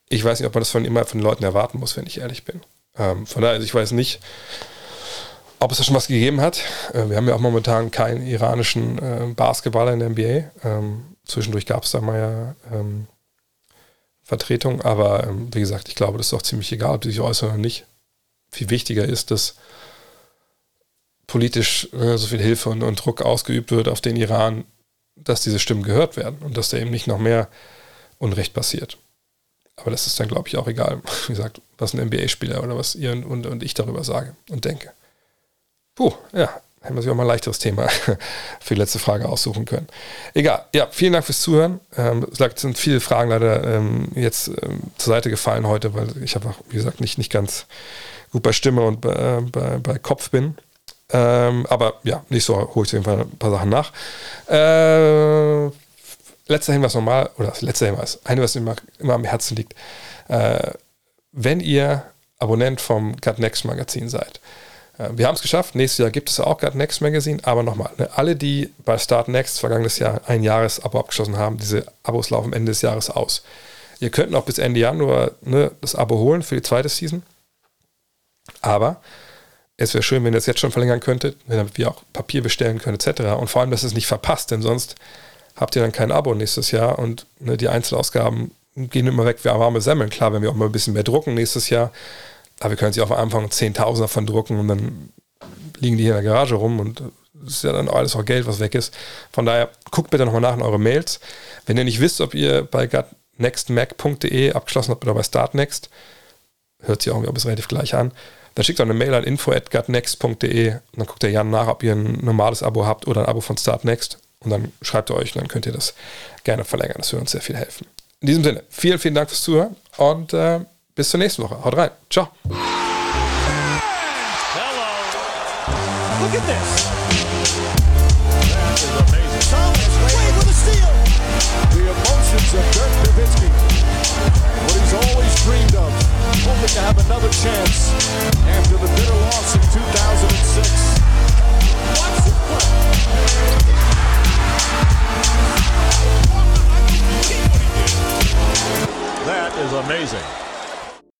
ich weiß nicht, ob man das von immer von den Leuten erwarten muss, wenn ich ehrlich bin. Ähm, von daher, also ich weiß nicht, ob es da schon was gegeben hat. Äh, wir haben ja auch momentan keinen iranischen äh, Basketballer in der NBA. Ähm, zwischendurch gab es da mal ja ähm, Vertretung. Aber ähm, wie gesagt, ich glaube, das ist auch ziemlich egal, ob sie sich äußern oder nicht. Viel wichtiger ist, dass politisch äh, so viel Hilfe und, und, Druck ausgeübt wird auf den Iran, dass diese Stimmen gehört werden und dass da eben nicht noch mehr Unrecht passiert. Aber das ist dann, glaube ich, auch egal, wie gesagt, was ein NBA-Spieler oder was ihr und, und ich darüber sage und denke. Puh, ja, hätten wir sich auch mal ein leichteres Thema für die letzte Frage aussuchen können. Egal, ja, vielen Dank fürs Zuhören. Ähm, es sind viele Fragen leider ähm, jetzt ähm, zur Seite gefallen heute, weil ich einfach, wie gesagt, nicht, nicht ganz gut bei Stimme und bei, äh, bei, bei Kopf bin. Ähm, aber ja, nicht so, hole ich auf jeden Fall ein paar Sachen nach. Äh, letzter Hinweis nochmal, oder das letzte Hinweis, ein was immer, immer am Herzen liegt. Äh, wenn ihr Abonnent vom Gut Next Magazin seid, wir haben es geschafft. Nächstes Jahr gibt es auch gerade Next Magazine. Aber nochmal, ne, alle, die bei Start Next vergangenes Jahr ein Jahresabo abgeschlossen haben, diese Abos laufen Ende des Jahres aus. Ihr könnt noch bis Ende Januar ne, das Abo holen für die zweite Season. Aber es wäre schön, wenn ihr es jetzt schon verlängern könntet, damit wir auch Papier bestellen können, etc. Und vor allem, dass es nicht verpasst, denn sonst habt ihr dann kein Abo nächstes Jahr und ne, die Einzelausgaben gehen immer weg wie warme Semmeln. Klar, wenn wir auch mal ein bisschen mehr drucken nächstes Jahr, aber wir können sie auch am Anfang Zehntausender von drucken und dann liegen die hier in der Garage rum und das ist ja dann alles auch Geld, was weg ist. Von daher guckt bitte nochmal nach in eure Mails. Wenn ihr nicht wisst, ob ihr bei nextmac.de abgeschlossen habt oder bei startnext, hört sich auch irgendwie relativ gleich an, dann schickt doch eine Mail an info.gutnext.de und dann guckt der Jan nach, ob ihr ein normales Abo habt oder ein Abo von Startnext und dann schreibt ihr euch und dann könnt ihr das gerne verlängern. Das würde uns sehr viel helfen. In diesem Sinne, vielen, vielen Dank fürs Zuhören und äh, bis zur nächsten Woche. Haut rein. Ciao. Hello. Look at this. That is amazing. Thomas Wade with a steal. The emotions of Dirk Nowitzki. What he's always dreamed of. Hoping to have another chance after the bitter loss in 2006. Watch this play. That is amazing.